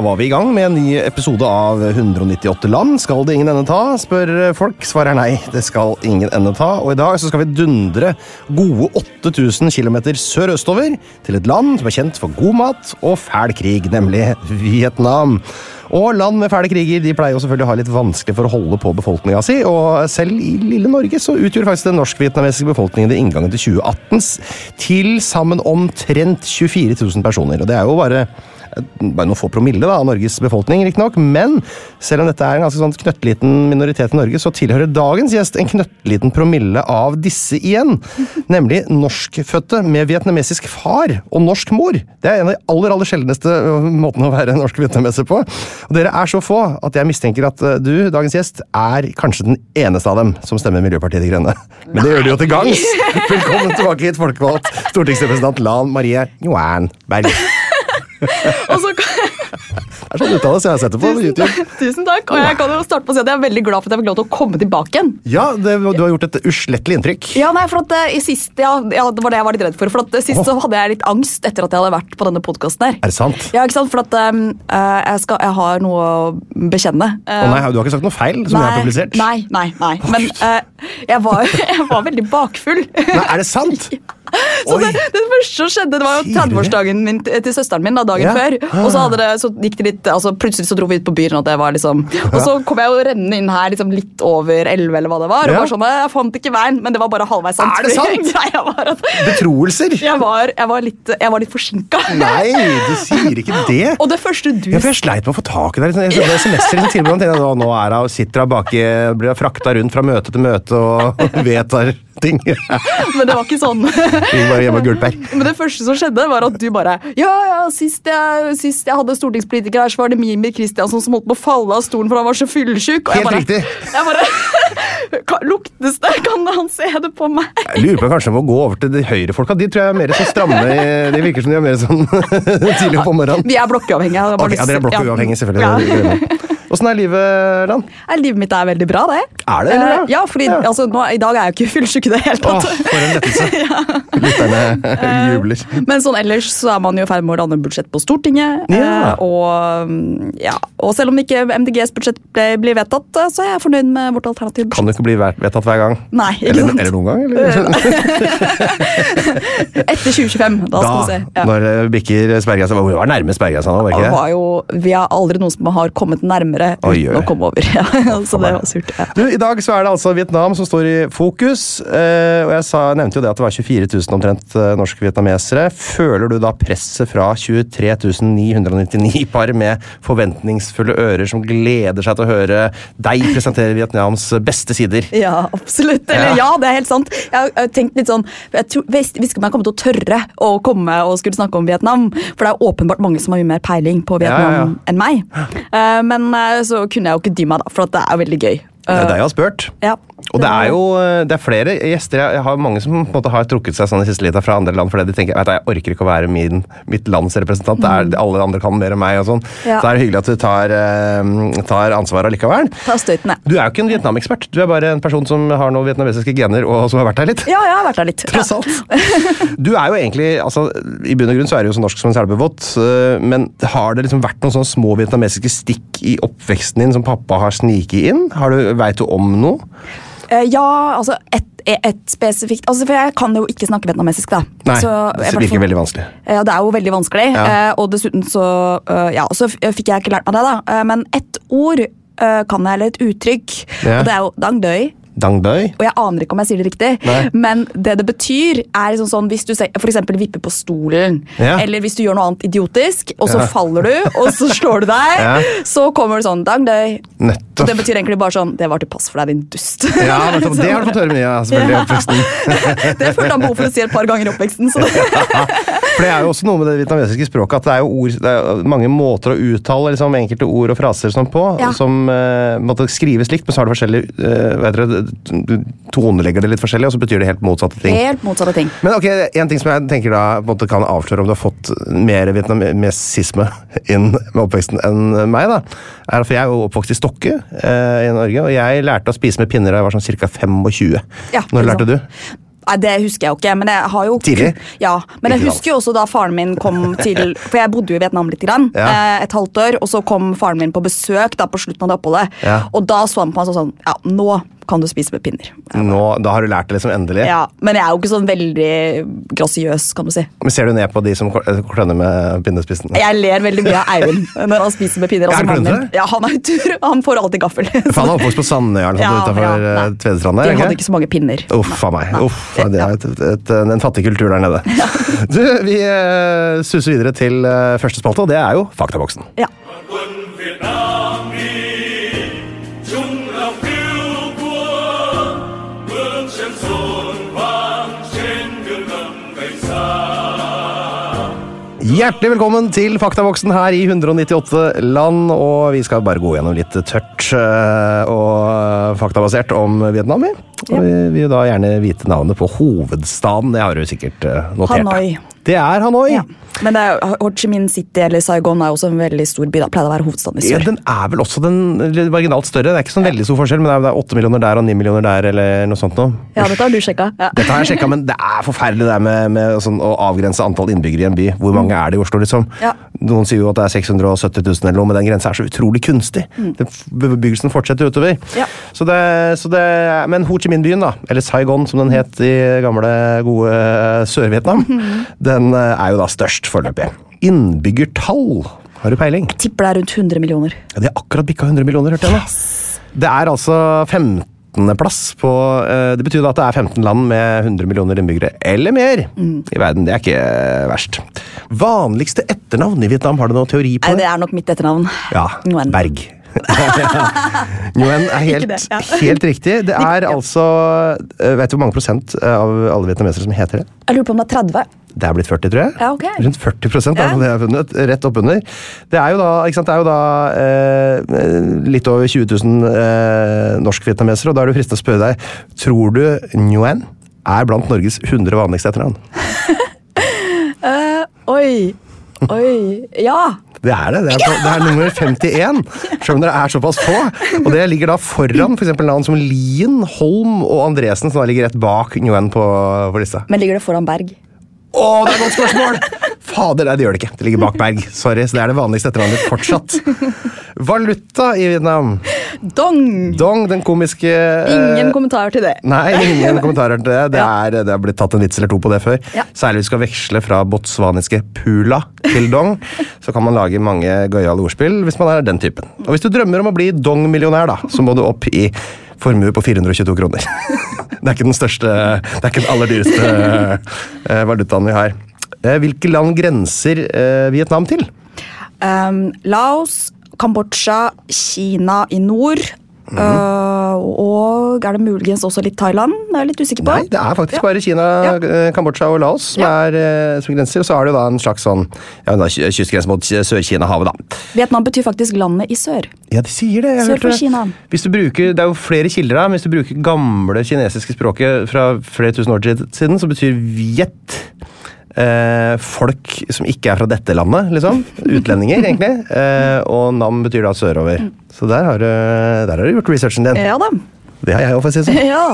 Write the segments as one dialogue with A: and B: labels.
A: Da var vi i gang med en ny episode av 198 land. Skal det ingen ende ta? spør folk. Svaret er nei, det skal ingen ende ta. Og i dag så skal vi dundre gode 8000 km sørøstover til et land som er kjent for god mat og fæl krig, nemlig Vietnam. Og land med fæle kriger de pleier jo selvfølgelig å ha litt vanskelig for å holde på befolkninga si, og selv i lille Norge så utgjorde faktisk den norsk-vietnamesiske befolkningen ved inngangen til 2018 til sammen omtrent 24 000 personer. Og det er jo bare bare noen få promille da, av Norges befolkning, riktignok. Men selv om dette er en ganske sånn knøttliten minoritet i Norge, så tilhører dagens gjest en knøttliten promille av disse igjen. Nemlig norskfødte med vietnamesisk far og norsk mor. Det er en av de aller aller sjeldneste måtene å være norsk-vietnameser på. Og dere er så få at jeg mistenker at eh, du, dagens gjest, er kanskje den eneste av dem som stemmer Miljøpartiet De Grønne. Men det gjør du jo til gangs! Velkommen tilbake hit, folkevalgt stortingsrepresentant Lan Marie Joern Berg.
B: Og så,
A: Det er sånn uttales jeg har sett det på YouTube.
B: tusen takk. Og jeg kan jo starte på å si at jeg er veldig glad for at jeg fikk lov til å komme tilbake igjen.
A: Ja, det, du har gjort et uslettelig inntrykk.
B: Ja, nei, for at eh, i sist, ja, ja, Det var det jeg var litt redd for. For at eh, Sist så hadde jeg litt angst etter at jeg hadde vært på denne podkasten.
A: Er det sant?
B: Ja, ikke sant? For at um, jeg, skal, jeg har noe å bekjenne.
A: Å nei, Du har ikke sagt noe feil som jeg har publisert?
B: Nei, nei, nei. Men jeg, var, jeg var veldig bakfull.
A: Nei, Er det sant?
B: Så det, det første som skjedde, det var jo
A: Sier
B: 30-årsdagen min til søsteren min da, dagen
A: Ja.
B: før. Og så, hadde det, så gikk det litt, altså plutselig så dro vi ut på byen, og det var liksom Og så kom jeg jo rennende inn her liksom litt over 11, eller hva det var. Og
A: Ja.
B: var sånn, jeg fant ikke veien, men det var bare halvveis sant.
A: Er det sant?
B: at
A: Betroelser?
B: jeg var, jeg var litt, jeg var litt forsinka.
A: Nei, du sier ikke det.
B: Og det første du
A: Ja, for Jeg sleit med å få tak i deg. liksom. Liksom, tidligere, og tenkte jeg, «Å, nå er hun, sitter hun baki, blir frakta rundt fra møte til møte og vedtar ting.
B: Men det var ikke sånn.
A: Bare hjemme og gulper.
B: Men det første som skjedde, var at du bare Ja, ja, sist jeg, sist jeg hadde stortingspolitiker her, så var det Mimir Kristiansen som holdt på å falle av stolen for han var så fyllesyk.
A: Helt
B: bare,
A: riktig.
B: Jeg bare Luktes det? Kan han se det på meg?
A: Jeg lurer på kanskje om å gå over til de høyrefolka. De tror jeg er mer så stramme. De virker som de er mer sånn tidlig på morgenen.
B: Vi er blokkuavhengige. jeg har bare
A: Ok,
B: lyst
A: ja, Dere er blokkuavhengige, selvfølgelig.
B: Ja.
A: Er. Åssen er livet, Lan?
B: Livet mitt er veldig bra, det.
A: Er det, eller?
B: Eh, Ja, fordi
A: Ja.
B: Altså, nå, i dag er jeg jo ikke fyllesyk i det hele
A: Åh, for en lettelse. Lytterne jubler.
B: Men sånn ellers så er man jo i ferd med å lande budsjett på Stortinget.
A: Ja.
B: eh, Og, mm, ja. og selv om ikke MDGs budsjett blir vedtatt, eh, så er jeg fornøyd med vårt alternativ.
A: Kan det ikke bli vedtatt hver gang.
B: Nei, ikke
A: Eller,
B: sant?
A: eller noen gang? Eller?
B: Etter 2025, da skal vi se. Ja.
A: når bikker sperregrensa Vi var nærme sperregrensa nå, var ikke det?
B: vi har aldri noen som har kommet nærmere uten
A: Oi, oi.
B: å komme over. Ja, så det var surt. Ja.
A: Du, I dag så er det altså Vietnam som står i fokus. eh, og Jeg sa, nevnte jo det at det var 24 000 omtrent eh, norske vietnamesere. Føler du da presset fra 23 999 par med forventningsfulle ører som gleder seg til å høre deg presentere Vietnams beste sider?
B: Ja, absolutt. Eller
A: Ja.
B: ja, det er helt sant. Jeg har- tenkt litt sånn jeg tror, Hvis om jeg man kommer til å tørre å komme og skulle snakke om Vietnam, for det er åpenbart mange som har mye mer peiling på Vietnam
A: Ja,
B: enn meg. Uh, men eh, så kunne jeg jo ikke dy meg, da, for det er veldig gøy.
A: Det er deg jeg har spurt.
B: Ja.
A: Og det er jo eh, det er flere gjester. Jeg har mange som på en måte har trukket seg sånn i siste lita fra andre land fordi de tenker vet du, jeg orker ikke å være min, mitt lands representant. Det er, alle andre kan mer enn meg. og sånn.
B: Mm. Ja.
A: Så det er hyggelig at du tar, eh, tar ansvaret allikevel.
B: Ta støyten, jeg.
A: Du er jo ikke en Vietnam-ekspert. Du er bare en person som har noen vietnamesiske gener og som har vært her litt.
B: Ja, jeg har vært her litt.
A: Tross
B: Ja.
A: alt. Du er jo egentlig, altså, I bunn og grunn så er du jo så norsk som en selbevåt, øh, men har det liksom vært noen sånne små vietnamesiske stikk i oppveksten din som pappa har sniket inn? Har du, Veit du om noe?
B: Eh, ja, altså et, et spesifikt altså, For jeg kan jo ikke snakke vietnamesisk, da.
A: Nei,
B: Så,
A: det virker
B: fall-
A: veldig vanskelig.
B: Ja, det er jo veldig vanskelig.
A: Ja.
B: eh, Og dessuten så Ja, så fikk jeg ikke lært meg det, da. Eh, Men ett ord kan jeg, eller et uttrykk,
A: Ja.
B: og det er jo dang døy.
A: Dang Bøy?
B: Og jeg aner ikke om jeg sier det riktig,
A: Nei.
B: men det det betyr, er liksom sånn hvis du f.eks. vipper på stolen,
A: Ja.
B: eller hvis du gjør noe annet idiotisk, og så
A: Ja.
B: faller du, og så slår du deg,
A: Ja.
B: så kommer det sånn Dangbøy. Og det betyr egentlig bare sånn Det var til pass for deg, din dust.
A: Ja, nettopp. Det har du fått høre mye av, selvfølgelig. i oppveksten.
B: det følte han behov for å si et par ganger i oppveksten.
A: For det er jo også noe med det vietnamesiske språket at det er jo ord, det er mange måter å uttale liksom, enkelte ord og fraser sånn på, som uh, måtte skrives likt, men så har det forskjellige eh, tonelegger det litt forskjellig, og så betyr det helt motsatte ting.
B: helt motsatte ting.
A: Men ok, En ting som jeg tenker da på en måte kan avsløre om du har fått mer vietnamesisme inn med oppveksten enn meg, da, er for jeg er jo oppvokst i Stokke eh, i Norge, og jeg lærte å spise med pinner da jeg var sånn ca. 25.
B: Ja,
A: Når lærte du?
B: Nei, Det husker jeg jo ikke. men jeg har jo...
A: Tidlig?
B: Ja, Men jeg husker jo også da faren min kom til For jeg bodde jo i Vietnam litt, grann,
A: Ja.
B: eh, et halvt år, og så kom faren min på besøk da på slutten av det oppholdet.
A: Ja.
B: Og da så han på meg sånn Ja, nå kan du spise med pinner.
A: Nå, da har du lært det liksom endelig.
B: Ja, Men jeg er jo ikke sånn veldig grasiøs, kan du si.
A: Men Ser du ned på de som kl- klønner med pinnespissen?
B: Jeg ler veldig mye av Eivind når han spiser med pinner.
A: Er
B: altså min. Ja, Han er tur. Han får alltid gaffel.
A: For han er oppvokst på Sandøya
B: Ja,
A: utafor
B: ja,
A: eh, Tvedestrand?
B: De hadde ikke så mange pinner.
A: Uff a meg. Uff, det er et, et, en fattig kultur der nede. Du, Vi eh, suser videre til eh, første spalte, og det er jo Faktaboksen.
B: Ja.
A: Hjertelig velkommen til Faktaboksen her i 198 land. Og vi skal bare gå gjennom litt tørt eh, og faktabasert om Vietnam. vi. Og vi vil da gjerne vite navnet på hovedstaden. Det har du sikkert eh, notert.
B: Hanoi.
A: Det er Hanoi.
B: Ja. Men det er, Ho Chi Minh City eller Saigon er også en veldig stor by. da Pleier å være hovedstaden i sør.
A: Ja, den er vel også den marginalt større. Det er ikke sånn veldig stor forskjell, men det er- det åtte millioner der og ni millioner der, eller noe sånt noe.
B: Ja, dette har du sjekka. Ja.
A: Dette har jeg sjekka, men det er forferdelig det med, med sånn, å avgrense antall innbyggere i en by. Hvor mange er det i Oslo, liksom?
B: Ja.
A: Noen sier jo at det er 670 000 eller noe, men den grensa er så utrolig kunstig. Mm. Bebyggelsen fortsetter utover.
B: Ja.
A: Så det, så det, men Ho Chi Minh-byen, da, eller Saigon som den het i gamle, gode Sør-Vietnam, den eh, er jo da størst foreløpig. Innbyggertall, har du peiling?
B: Jeg Tipper det er rundt 100 millioner.
A: Ja, De har akkurat bikka 100 millioner, hørte jeg. nå. Det er altså 15.-plass på eh, Det betyr at det er 15 land med 100 millioner innbyggere eller mer i verden. Det er ikke verst. Vanligste etternavn i Vietnam, har du noen teori på
B: Nei,
A: det?
B: Det er nok mitt etternavn.
A: Ja,
B: Nguyen.
A: Berg. Nguyen er helt,
B: det, ja.
A: helt riktig. Det er altså eh, Vet du hvor mange prosent av alle vietnamesere som heter det?
B: Jeg lurer på om det er 30.
A: Det er blitt 40, tror jeg.
B: Ja, okay.
A: Rundt 40 prosent,
B: Ja.
A: altså, det jeg har funnet. Rett oppunder. Det er jo da, sant, det er jo da eh, litt over 20 000 eh, norsk-vietnamesere, og da er det fristende å spørre deg Tror du Nguyen er blant Norges 100 vanligste etternavn?
B: uh, oi. Oi. Ja.
A: Det er det. Det er, det er nummer 51, selv om dere er såpass få. Og det ligger da foran f.eks. For navn som Lien, Holm og Andresen, som da ligger rett bak Nguyen på, på lista.
B: Men ligger det foran Berg?
A: Å, det er et godt spørsmål! Fader, nei, det gjør det ikke. Det ligger bak Berg. Sorry, så det er det vanligste etternavnet fortsatt. Valuta i Vietnam.
B: Dong!
A: Dong, den komiske
B: Ingen kommentarer til det.
A: Nei, ingen kommentarer til det. Det, er, det har blitt tatt en vits eller to på det før.
B: Ja.
A: Særlig hvis vi skal veksle fra botswaniske pula til dong, så kan man lage mange gøyale ordspill hvis man er den typen. Og hvis du drømmer om å bli dong-millionær, da, så må du opp i formue på 422 kroner. Det er ikke den største Det er ikke den aller dyreste eh, valutaen vi har. Eh, Hvilke land grenser eh, Vietnam til?
B: Um, Laos, Kambodsja, Kina i nord. Uh, og er det muligens også litt Thailand? Det er jeg litt usikker på.
A: Nei, det er faktisk
B: Ja.
A: bare Kina,
B: Ja.
A: eh, Kambodsja og Laos som
B: Ja.
A: er eh, som grenser. Og så er det jo da en slags sånn ja, kystgrense mot Sør-Kina-havet, da.
B: Vietnam betyr faktisk landet i sør.
A: Ja, de sier det.
B: Sør for. Kina.
A: Hvis du bruker, Det er jo flere kilder her, men hvis du bruker gamle kinesiske språket fra flere tusen år siden, så betyr viet eh, folk som ikke er fra dette landet, liksom. Utlendinger, egentlig. Eh, og nam betyr da sørover. Så der har, du, der har du gjort researchen din.
B: Ja da.
A: Det har jeg òg, for å si det sånn.
B: Ja.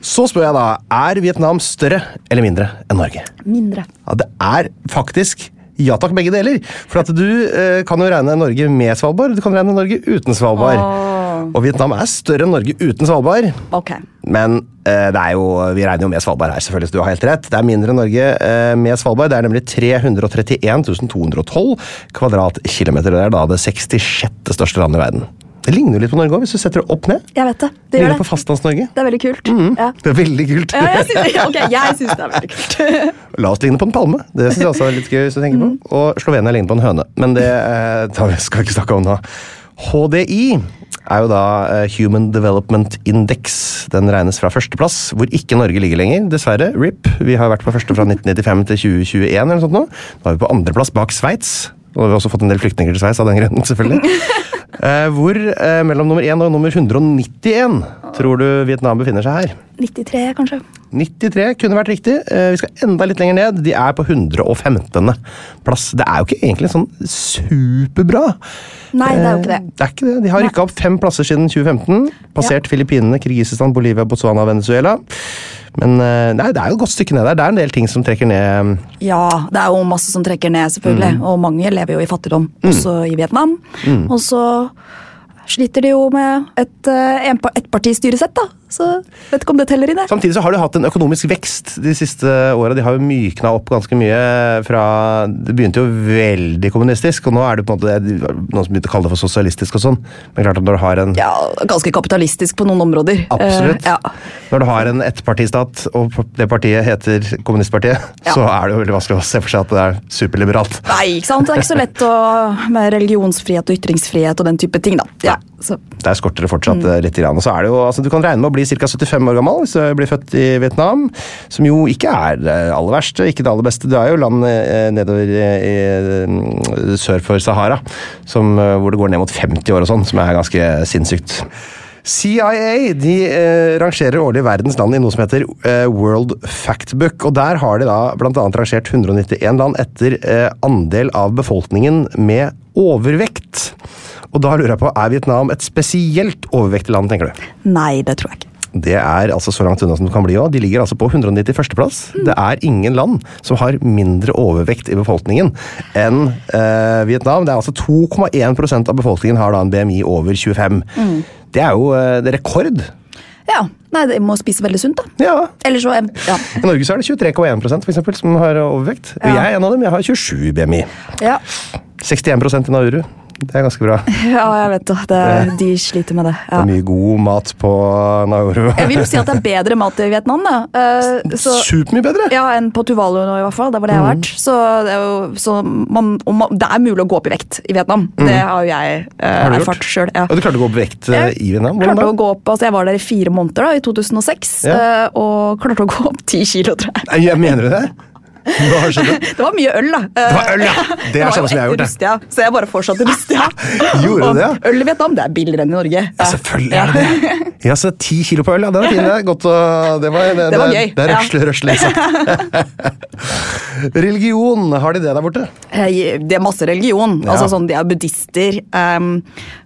A: Så spør jeg da, er Vietnam større eller mindre enn Norge?
B: Mindre.
A: Ja, det er faktisk ja takk, begge deler. For at du eh, kan jo regne Norge med Svalbard, du kan regne Norge uten Svalbard.
B: Åh.
A: Og Vietnam er større enn Norge uten Svalbard.
B: Okay.
A: Men eh, det er jo, vi regner jo med Svalbard her, selvfølgelig, så du har helt rett. Det er mindre enn Norge eh, med Svalbard. Det er nemlig 331 212 kvadratkilometer. Det er da det 66. største landet i verden. Det ligner jo litt på Norge òg, hvis du setter det opp ned.
B: Jeg vet det. Det
A: ligner
B: gjør
A: på. Fastlands-Norge.
B: Det er veldig kult. Ja.
A: Det er veldig kult.
B: Ja, jeg synes, ok, jeg syns det er veldig kult.
A: La oss ligne på en palme. Det synes jeg også er litt gøy. hvis du tenker på. Og Slovenia ligner på en høne. Men det eh, vi- skal vi ikke snakke om nå. HDI er jo da eh, Human Development Index. Den regnes fra førsteplass, hvor ikke Norge ligger lenger. Dessverre. RIP. Vi har vært på første fra 1995 til 2021. eller noe sånt nå. Nå er vi på andreplass bak Sveits. Og vi har også fått en del flyktninger til Sveits av den grunnen, selvfølgelig. Eh, hvor eh, mellom nummer 1 og nummer 191 tror du Vietnam befinner seg her?
B: 93, kanskje.
A: 93 kunne vært riktig. Eh, Vi skal enda litt lenger ned. De er på 115. plass. Det er jo ikke egentlig sånn superbra.
B: Nei, det er jo ikke
A: Eh,
B: det.
A: Det er ikke det. De har rykka opp fem plasser siden 2015. Passert Filippinene, Kirgisistan, Bolivia, Botswana og Venezuela. Men eh, nei, det er jo et godt stykke ned der. Det er en del ting som trekker ned.
B: Ja, det er jo masse som trekker ned, selvfølgelig.
A: Mm.
B: Og mange lever jo i fattigdom, også i Vietnam.
A: Mm.
B: Og så sliter de jo med et uh, ettpartistyresett, da. Så vet ikke om det teller i det.
A: Samtidig så har de hatt en økonomisk vekst de siste åra. De har jo mykna opp ganske mye fra Det begynte jo veldig kommunistisk, og nå er det på en måte noen som begynte å kalle det for sosialistisk og sånn. Men klart at når du har en
B: Ja, ganske kapitalistisk på noen områder.
A: Absolutt.
B: Eh, ja.
A: Når du har en ettpartistat, og det partiet heter Kommunistpartiet,
B: Ja.
A: så er det jo veldig vanskelig å se for seg at det er superliberalt.
B: Nei, ikke sant? Det er ikke så lett å, med religionsfrihet og ytringsfrihet og den type ting, da. Ja, så.
A: Der skorter det fortsatt
B: Mm.
A: eh, litt. Grann. Og så er det jo, altså, du kan regne med å bli ca. 75 år gammel hvis du blir født i Vietnam, som jo ikke er det aller verste, ikke det aller beste. Du er jo land eh, nedover i, i, sør for Sahara som, eh, hvor det går ned mot 50 år og sånn, som er ganske sinnssykt. CIA de eh, rangerer årlig verdens land i noe som heter eh, World Factbook. og Der har de da bl.a. rangert 191 land etter eh, andel av befolkningen med overvekt. Og da lurer jeg på, Er Vietnam et spesielt overvektig land, tenker du?
B: Nei, det tror jeg ikke.
A: Det er altså så langt unna som det kan bli òg. De ligger altså på 191. plass. Det er ingen land som har mindre overvekt i befolkningen enn eh, Vietnam. Det er altså 2,1% av befolkningen har da en BMI over 25. Det er jo eh, det er rekord.
B: Ja, Nei, de må spise veldig sunt, da.
A: Ja.
B: Eller så ja.
A: I Norge så er det 23,1 for eksempel, som har overvekt.
B: Ja.
A: jeg er en av dem. Jeg har 27 BMI.
B: ja.
A: 61% i Nauru. Det er ganske bra.
B: Ja, jeg vet det. det de sliter med det.
A: Det er mye god mat på Nauru.
B: Jeg vil si at det er bedre mat i Vietnam, da. Eh, så,
A: Supermye bedre!
B: ja, enn på Tuvalu nå, i hvert fall. Det var det jeg har vært. Så, det er, jo, så man, man, det er mulig å gå opp i vekt i Vietnam. Det har jo jeg uh,
A: Har
B: erfart sjøl. Ja.
A: Og du klarte å gå opp i vekt eh, i Vietnam? Hvordan da?
B: å gå opp, altså Jeg var der i fire måneder, da, i 2006,
A: Ja.
B: uh, og klarte å gå opp ti kilo, tror jeg.
A: Jeg mener du det?
B: Det var mye øl, da.
A: Det var øl, ja! Det er samme som jeg har gjort. det.
B: Rustia, så jeg bare fortsatte Rustia.
A: Gjorde du
B: Og
A: det, ja?
B: Øl i Vietnam det er billigere enn i Norge.
A: Ja, selvfølgelig er det det. Ja, så ti kilo på øl, ja. Det var fint. Godt å, det var, det,
B: Det var gøy,
A: Det er røsle, røsle, liksom. Religion, har de det der borte?
B: Eh, Det er masse religion. Altså sånn, De er buddhister. Um,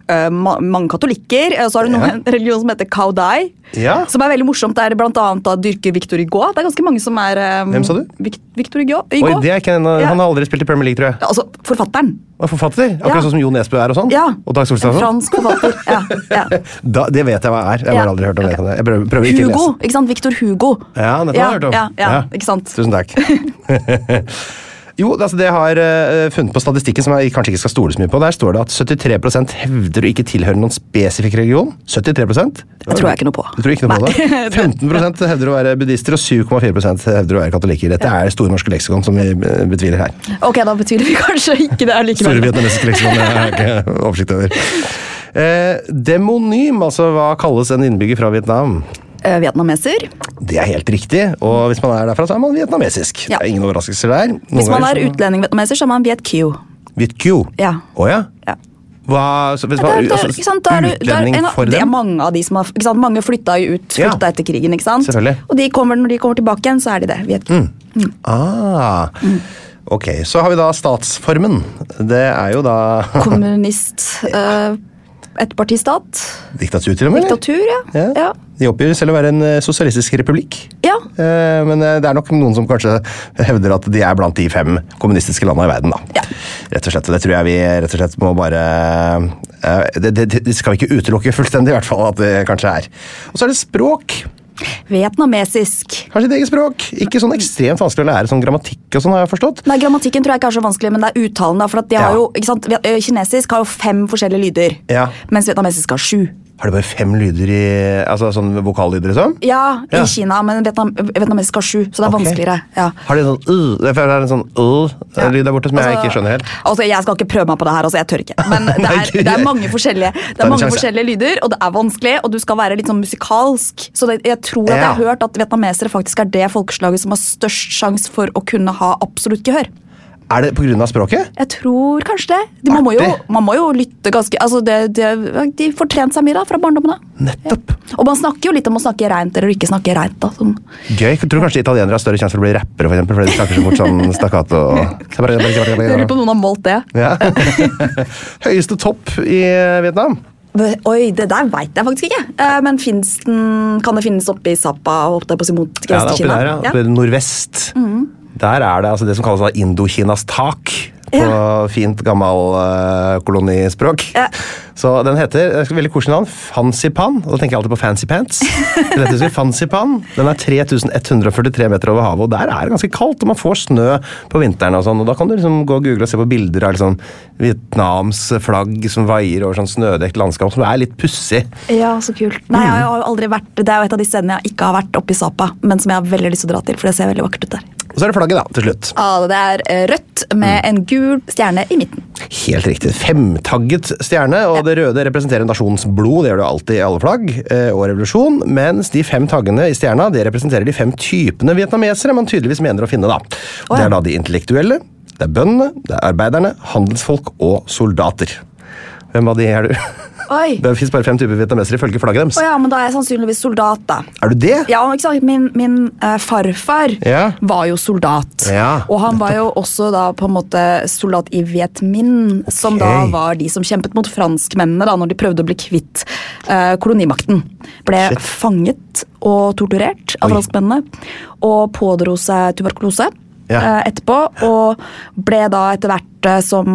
B: eh, ma mange katolikker. Og Så har du
A: Ja.
B: en religion som heter Kaudai.
A: Ja.
B: Som er veldig morsomt. Der blant annet da dyrker Victor Hugo. Det er ganske mange som er um,
A: Hvem sa du?
B: Vic Victor Hugo.
A: Oi, det er en,
B: Ja.
A: Han har aldri spilt i Premier League, tror jeg.
B: Altså, forfatteren.
A: Og forfatter? Akkurat sånn som Jo Nesbø er og sånn?
B: Ja.
A: Og Dag Solstad sånn?
B: fransk forfatter. Ja, ja.
A: Da, det vet jeg hva er. Jeg har aldri hørt om det. Jeg prøver, prøver ikke å lese.
B: ikke sant? Victor Hugo.
A: Ja, dette har jeg hørt om.
B: Ikke sant?
A: Tusen takk. jo, altså det har uh, funnet på statistikken som jeg kanskje ikke skal stole så mye på. Der står det at 73% hevder å ikke tilhøre noen spesifikk religion. 73
B: Det tror jeg ikke noe på.
A: Du tror ikke noe på det? 15% hevder å være buddhister, og 7,4% hevder å være katolikker. Dette er Store norske leksikon som vi eh, betviler her.
B: Ok, da betviler vi kanskje ikke det
A: Store
B: likevel.
A: vietnamesiske leksikon det har jeg ikke oversikt over. Eh, demonym, altså hva kalles en innbygger fra Vietnam?
B: Eh, Vietnameser.
A: Det er helt riktig, og hvis man er derfra, så er man vietnamesisk.
B: Ja.
A: Det er ingen overraskelser der. Noen
B: Hvis man er
A: så-
B: utlending vietnameser, så er man Viet Q.
A: Viet Q?
B: Ja.
A: Oh, ja?
B: Ja.
A: Hva, så hvis
B: det er-
A: altså,
B: sant, da er du- er
A: utlending
B: en
A: for dem?
B: Det er mange av de som har sant? Mange flytta jo ut flytta
A: Ja.
B: etter krigen. ikke sant?
A: Selvfølgelig.
B: Og de kommer, når de kommer tilbake igjen, så er de det. Viet Q.
A: Ah, ok, så har vi da statsformen. Det er jo da
B: Kommunist. Uh, Ettpartistat.
A: diktatur til og med?
B: Diktatur, ja.
A: Ja.
B: ja.
A: De oppgir selv å være en eh, sosialistisk republikk.
B: Ja.
A: Eh, Men eh, det er nok noen som kanskje hevder at de er blant de fem kommunistiske landene i verden. da.
B: Ja.
A: Rett og slett, Det tror jeg vi rett og slett må bare Det, det, det skal vi ikke utelukke fullstendig, i hvert fall at det kanskje er. Og så er det språk.
B: Vietnamesisk.
A: Har sitt eget språk. Ikke sånn ekstremt vanskelig å lære sånn grammatikk og sånn, har jeg forstått.
B: Nei, Grammatikken tror jeg ikke er så vanskelig, men det er uttalen. da, for
A: Ja.
B: har jo? Eh, Kinesisk har jo fem forskjellige lyder,
A: Ja.
B: mens vietnamesisk har sju.
A: Har de bare fem lyder i Altså sånn vokallyder, liksom?
B: Ja, i
A: Ja.
B: Kina, men vietnam, vietnamesisk har sju, så det er
A: okay.
B: vanskeligere. ja.
A: Har de sånn uh, Det er en sånn uh-lyd der borte som jeg
B: Altså-
A: ikke skjønner helt.
B: Altså, Jeg skal ikke prøve meg på det her, altså, jeg tør ikke. Men det er, det er mange forskjellige, det er mange forskjellige lyder, og det er vanskelig, og du skal være litt sånn musikalsk. Så det, jeg tror at jeg har hørt at vietnamesere faktisk er det folkeslaget som har størst sjanse for å kunne ha absolutt gehør.
A: Er det pga. språket?
B: Jeg tror kanskje det. De, man, må jo, man må jo lytte ganske altså det, det, De får trent seg mye da, fra barndommen av.
A: Nettopp.
B: Og man snakker jo litt om å snakke reint eller ikke snakke reint. da. Sånn.
A: Gøy. Jeg tror kanskje italienere har større sjanse for å bli rappere, for eksempel, fordi de snakker så fort sånn stakkato.
B: Jeg lurer på om noen har målt det.
A: Ja. Høyeste topp i Vietnam?
B: Oi, det der veit jeg faktisk ikke. Eh, Men den, kan det finnes oppe i Zappa? Holdt jeg på å si mot
A: Ja, det er oppi der, ja. Oppi nordvest. Der er det altså det som kalles Indokinas tak. På fint, gammel uh, kolonispråk.
B: Ja.
A: Så den heter er veldig koselig navn, Fancypan. Og da tenker jeg alltid på Fancy Pants. Fansipan. Den er 3143 meter over havet, og der er det ganske kaldt. Og man får snø på vinteren. og sånn, og Da kan du liksom gå og google og se på bilder av liksom Vietnams flagg som vaier over sånn snødekt landskap, som er litt pussig.
B: Ja, så kult. Nei, jeg har jo aldri vært, Det er jo et av de stedene jeg ikke har vært oppe i Sapa, men som jeg har veldig lyst til å dra til, for det ser veldig vakkert ut der.
A: Og så er det flagget, da, til slutt.
B: Ja, Det er eh, rødt med en gul stjerne i midten.
A: Helt riktig. Femtagget stjerne, og det røde representerer nasjonens blod. Det gjør det alltid i alle flagg eh, og revolusjon. Mens de fem taggene i stjerna det representerer de fem typene vietnamesere man tydeligvis mener å finne. da. Og Det er da de intellektuelle, det er bøndene, det er arbeiderne, handelsfolk og soldater. Hvem av de er du?
B: Oi!
A: Det fins bare fem typer vietnamesere ifølge flagget deres.
B: Oh, ja, men da er jeg sannsynligvis soldat, da.
A: Er du det?
B: Ja, ikke sant? Min, min uh, farfar
A: Ja.
B: var jo soldat.
A: Ja,
B: og han var jo også da på en måte soldat i Viet Minh, som da var de som kjempet mot franskmennene da når de prøvde å bli kvitt uh, kolonimakten. Ble
A: Shit.
B: fanget og torturert av
A: Oi.
B: franskmennene og pådro seg tuberkulose.
A: Ja.
B: eh, etterpå, og ble da etter hvert eh, som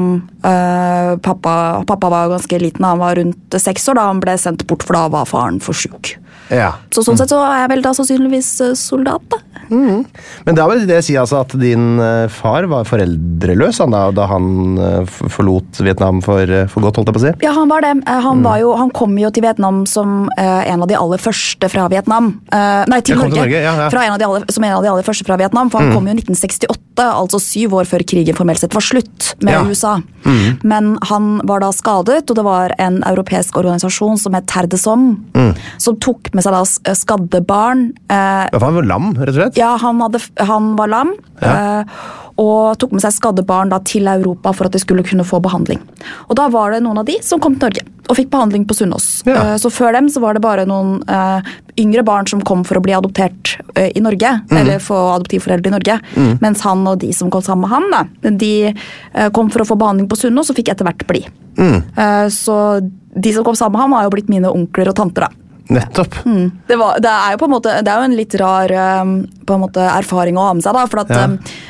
B: uh, pappa, pappa var ganske liten, han var rundt seks år da han ble sendt bort, for da var faren for sjuk.
A: Ja.
B: Så sånn sett så er jeg vel da sannsynligvis eh, soldat, da.
A: Men da vil det si altså at din eh, far var foreldreløs han da, da han eh, forlot Vietnam for, for godt, holdt jeg på å si?
B: Ja, han var det.
A: Mm.
B: Han, var jo, han kom jo til Vietnam som en av de aller første fra Vietnam. Nei, til Norge.
A: til Norge, ja, ja.
B: En av de aller, som en av de aller første fra Vietnam. For han kom jo i 1968, altså syv år før krigen formelt sett var slutt med
A: Ja. Mm.
B: USA. Men han var da skadet, og det var en europeisk organisasjon som het Terdesom,
A: Mm.
B: som tok med seg da skadde barn. Eh,
A: han var lam, rett og slett?
B: ja, han, hadde, han var lam.
A: Ja.
B: eh, og tok med seg skadde barn da, til Europa for at de skulle kunne få behandling. Og Da var det noen av de som kom til Norge og fikk behandling på Sunnaas.
A: Ja.
B: Eh, Så før dem så var det bare noen eh, yngre barn som kom for å bli adoptert eh, i Norge.
A: Mm.
B: Eller få adoptivforeldre i Norge. Mens han og de som kom sammen med han, da, de eh, kom for å få behandling på Sunnaas og fikk etter hvert bli.
A: Mm.
B: Eh, Så de som kom sammen med ham, har jo blitt mine onkler og tanter. da.
A: Nettopp.
B: Det, var, det er jo på en måte Det er jo en litt rar um, på en måte erfaring å ha med seg. da, for at
A: Ja.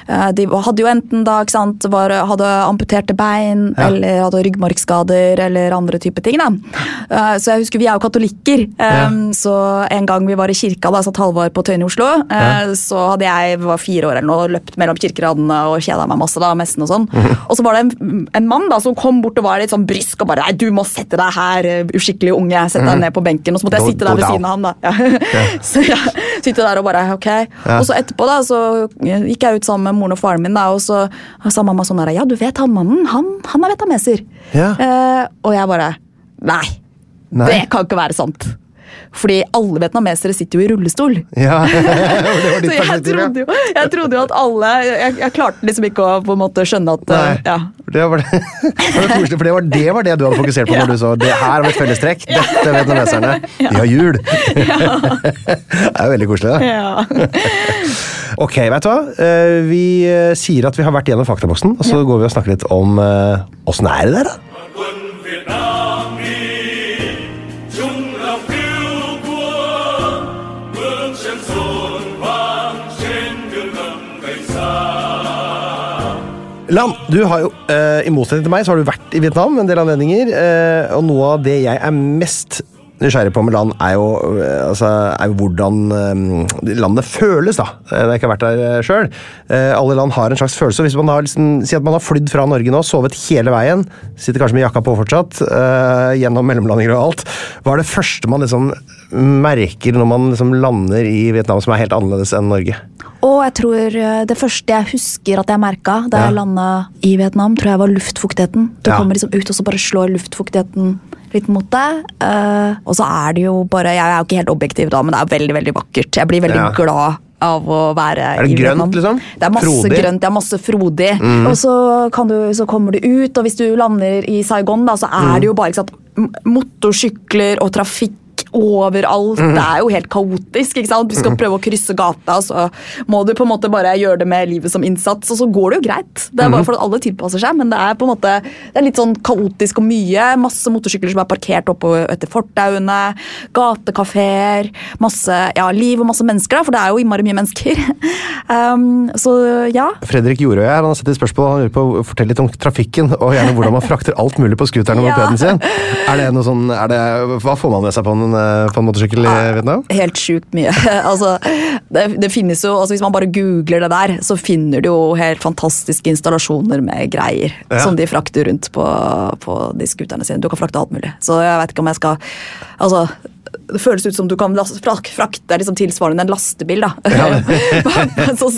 B: eh, De hadde jo enten da, ikke sant, var, hadde amputerte bein
A: Ja.
B: eller hadde ryggmargskader eller andre typer ting. da. Uh, Så jeg husker Vi er jo katolikker, um, så en gang vi var i kirka, da, satt Halvard på Tøyen i Oslo, eh, så hadde jeg var fire år eller noe, løpt mellom kirkeradene og kjeda meg masse. da, messen Og sånn. Og så var det en, en mann da, som kom bort og var litt sånn brysk og bare Nei, du må sette deg her, uskikkelig unge. Sett deg ned på benken. Og så måtte jeg sitte der ved siden av han. da. Ja. så jeg sitter der og bare ok. Og så etterpå da, så gikk jeg ut sammen med moren og faren min, da, og så sa mamma sånn her Ja, du vet han mannen, han, han er vietnameser.
A: Ja.
B: Eh, og jeg bare Nei,
A: Nei.
B: det kan ikke være sant. Fordi alle vietnamesere sitter jo i rullestol.
A: Ja, det var ditt
B: Så jeg trodde, jo, jeg trodde jo at alle Jeg, jeg klarte liksom ikke å på en måte skjønne at
A: Nei.
B: ja.
A: Det var det, det var for det var, det var det du hadde fokusert på når du så det her vi et fellestrekk. Dette vet vietnameserne. De har jul. Det er jo veldig koselig, da.
B: Ja.
A: Ok, vet du hva? Eh, Vi eh, sier at vi har vært gjennom faktaboksen, og så går vi og snakker litt om eh, åssen er det der, da? Lan, du har jo, eh, i motsetning til meg, så har du vært i Vietnam en del anledninger, eh, og noe av det jeg er mest nysgjerrig på med land, er jo, eh, altså, er jo hvordan eh, landet føles, da. Eh, Jeg har ikke vært der sjøl. alle land har en slags følelse. Hvis man har, liksom, Si at man har flydd fra Norge nå, sovet hele veien, sitter kanskje med jakka på fortsatt, eh, gjennom mellomlandinger og alt. Hva er det første man liksom merker når man liksom lander i Vietnam som er helt annerledes enn Norge?
B: Og jeg tror eh, det første jeg husker at jeg merka da jeg
A: Ja.
B: landa i Vietnam, tror jeg var luftfuktigheten. Du
A: Ja.
B: kommer liksom ut, og så bare slår luftfuktigheten litt mot deg. Uh, og så er det jo bare Jeg er jo ikke helt objektiv da, men det er veldig, veldig vakkert. Jeg blir veldig
A: Ja.
B: glad av å være
A: Er det
B: i
A: grønt,
B: Vietnam.
A: liksom?
B: Det er masse
A: Frodig?
B: grønt, det er masse frodig. Og så, kan du, så kommer du ut, og hvis du lander i Saigon, da, så er
A: Mm.
B: det jo bare sant, motorsykler og trafikk overalt.
A: Mm.
B: Det er jo helt kaotisk. ikke sant? Du skal prøve å krysse gata, så må du på en måte bare gjøre det med livet som innsats, og så går det jo greit. Det er bare for at alle tilpasser seg, men det er på en måte det er litt sånn kaotisk og mye. Masse motorsykler som er parkert oppe etter fortauene, gatekafeer, masse ja, liv og masse mennesker, da, for det er jo innmari mye mennesker. um, så ja.
A: Fredrik Jorøy her, han har sett et spørsmål, han lurer på å fortelle litt om trafikken, og gjerne hvordan man frakter alt mulig på scooteren og
B: Ja.
A: sin. Er det noe sånn, er det, hva får man med seg på en, på en motorsykkel i Vietnam?
B: Helt sjukt mye. altså, det, det finnes jo, altså Hvis man bare googler det der, så finner du jo helt fantastiske installasjoner med greier
A: Ja.
B: som de frakter rundt på, på de scooterne sine. Du kan frakte alt mulig. Så jeg vet ikke om jeg skal altså, det føles ut som du kan frakte liksom tilsvarende en lastebil da. på en sånn.